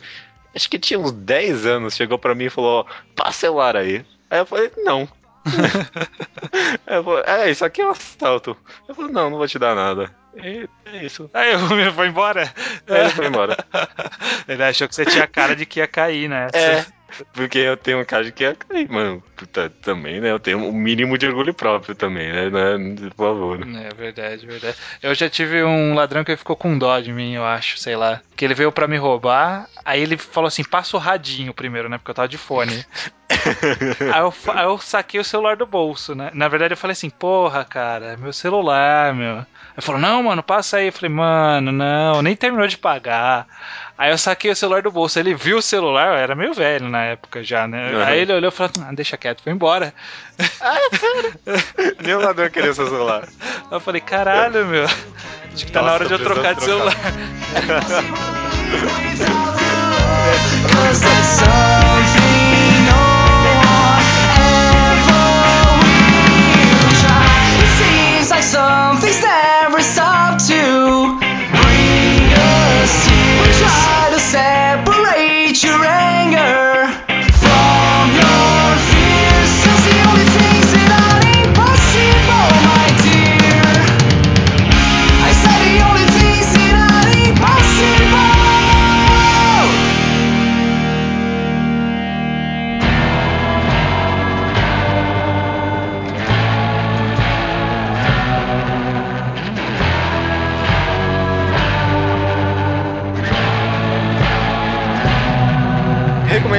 Acho que tinha uns 10 anos, chegou pra mim e falou: passa o aí. Aí eu falei: não. [LAUGHS] É, isso aqui é um assalto. Eu falei: não, não vou te dar nada. E é isso. Aí o foi embora. Aí ele foi embora. [LAUGHS] Ele achou que você tinha cara de que ia cair, né? É. Porque eu tenho um de que é mano. Puta, também, né? Eu tenho um mínimo de orgulho próprio também, né? né? Por favor. É verdade, verdade. Eu já tive um ladrão que ficou com dó de mim, eu acho, sei lá. Que ele veio pra me roubar, aí ele falou assim: passa o radinho primeiro, né? Porque eu tava de fone. [LAUGHS] aí, eu, aí eu saquei o celular do bolso, né? Na verdade eu falei assim: porra, cara, meu celular, meu. Ele falou: não, mano, passa aí. Eu falei: mano, não, nem terminou de pagar. Aí eu saquei o celular do bolso. Ele viu o celular, eu era meio velho na época já, né? Uhum. Aí ele olhou e falou: ah, deixa quieto, foi embora. [LAUGHS] Nem o ladrão queria seu celular. Aí eu falei: caralho, meu. Acho que tá na hora de eu Nossa, trocar de celular. [LAUGHS] [LAUGHS]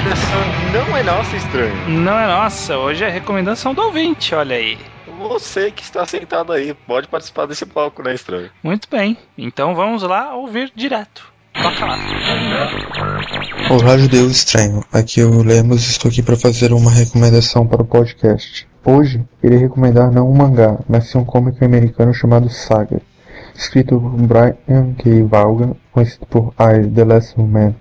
Recomendação não é nossa, estranho. Não é nossa, hoje é recomendação do ouvinte, olha aí. Você que está sentado aí pode participar desse palco, né, estranho? Muito bem, então vamos lá ouvir direto. Toca lá. Olá, judeu estranho. Aqui é o Lemos e estou aqui para fazer uma recomendação para o podcast. Hoje, irei recomendar não um mangá, mas sim um comic americano chamado Saga, escrito por Brian K. Vaughan, conhecido por I, The Last Man,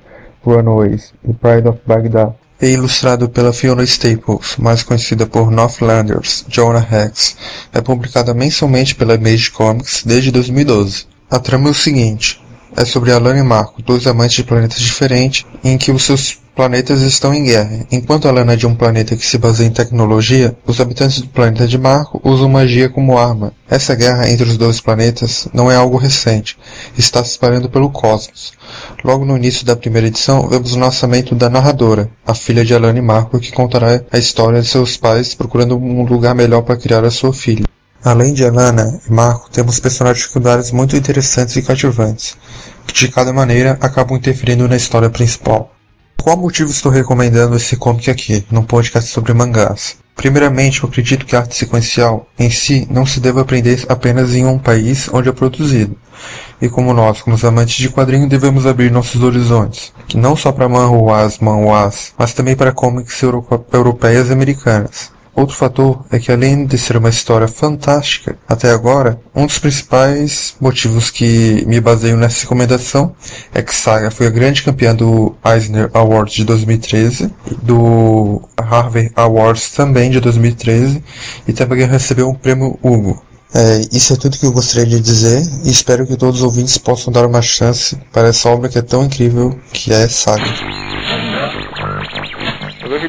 Runaways e Pride of Baghdad, e ilustrado pela Fiona Staples, mais conhecida por Northlanders, Jonah Hex. É publicada mensalmente pela Image Comics desde 2012. A trama é o seguinte: é sobre Alan e Marco, dois amantes de planetas diferentes, em que os seus planetas estão em guerra. Enquanto Alan é de um planeta que se baseia em tecnologia, os habitantes do planeta de Marco usam magia como arma. Essa guerra entre os dois planetas não é algo recente, está se espalhando pelo cosmos. Logo no início da primeira edição, vemos o nascimento da narradora, a filha de Alan e Marco, que contará a história de seus pais procurando um lugar melhor para criar a sua filha. Além de Alana e Marco, temos personagens secundários muito interessantes e cativantes, que de cada maneira acabam interferindo na história principal. Qual motivo estou recomendando esse comic aqui, num podcast sobre mangás? Primeiramente, eu acredito que a arte sequencial em si não se deve aprender apenas em um país onde é produzido. E como nós, como amantes de quadrinho, devemos abrir nossos horizontes, que não só para manhuás, manhuás, mas também para comics euro europeias e americanas. Outro fator é que além de ser uma história fantástica, até agora, um dos principais motivos que me baseio nessa recomendação é que Saga foi a grande campeã do Eisner Awards de 2013, do Harvey Awards também de 2013 e também recebeu um prêmio Hugo. É, isso é tudo que eu gostaria de dizer e espero que todos os ouvintes possam dar uma chance para essa obra que é tão incrível que é Saga.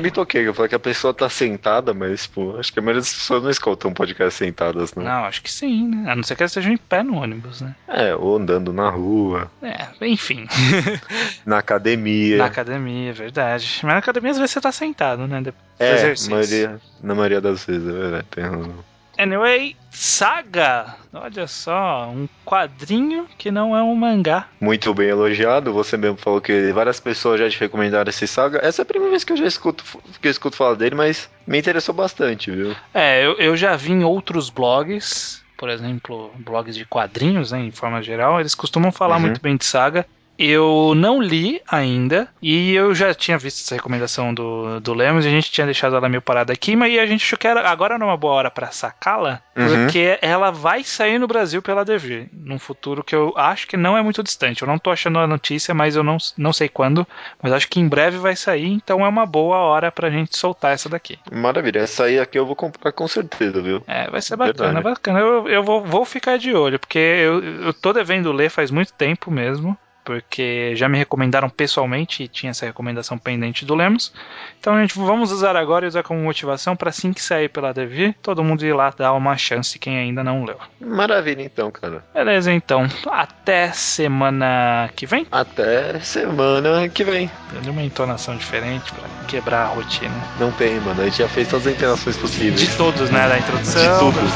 Me toquei, eu falei que a pessoa tá sentada, mas, pô, acho que a maioria das pessoas não escutam podcast sentadas, né? Não, acho que sim, né? A não ser que elas estejam em pé no ônibus, né? É, ou andando na rua, É, enfim. [LAUGHS] na academia. Na academia, é verdade. Mas na academia às vezes você tá sentado, né? Depois É, maioria, na maioria das vezes, é verdade, tem razão. Anyway, Saga! Olha só, um quadrinho que não é um mangá. Muito bem elogiado, você mesmo falou que várias pessoas já te recomendaram esse saga. Essa é a primeira vez que eu já escuto, que eu escuto falar dele, mas me interessou bastante, viu? É, eu, eu já vi em outros blogs, por exemplo, blogs de quadrinhos, né, em forma geral, eles costumam falar Uhum. muito bem de Saga. Eu não li ainda, e eu já tinha visto essa recomendação do, do Lemos, e a gente tinha deixado ela meio parada aqui, mas a gente achou que era, agora era uma boa hora pra sacá-la, Uhum. porque ela vai sair no Brasil pela DV, num futuro que eu acho que não é muito distante. Eu não tô achando a notícia, mas eu não, não sei quando, mas acho que em breve vai sair, então é uma boa hora pra gente soltar essa daqui. Maravilha, essa aí aqui eu vou comprar com certeza, viu? É, vai ser bacana, Verdade. bacana. Eu, eu vou, vou ficar de olho, porque eu, eu tô devendo ler faz muito tempo mesmo. Porque já me recomendaram pessoalmente e tinha essa recomendação pendente do Lemos. Então a gente vamos usar agora e usar como motivação para assim que sair pela Devi, todo mundo ir lá dar uma chance quem ainda não leu. Maravilha então, cara. Beleza, então. Até semana que vem. Até semana que vem. Deu uma entonação diferente para quebrar a rotina. Não tem, mano. A gente já fez todas as interações possíveis. De todos, né? Da introdução, De tudo. de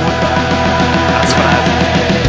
mudar as frases.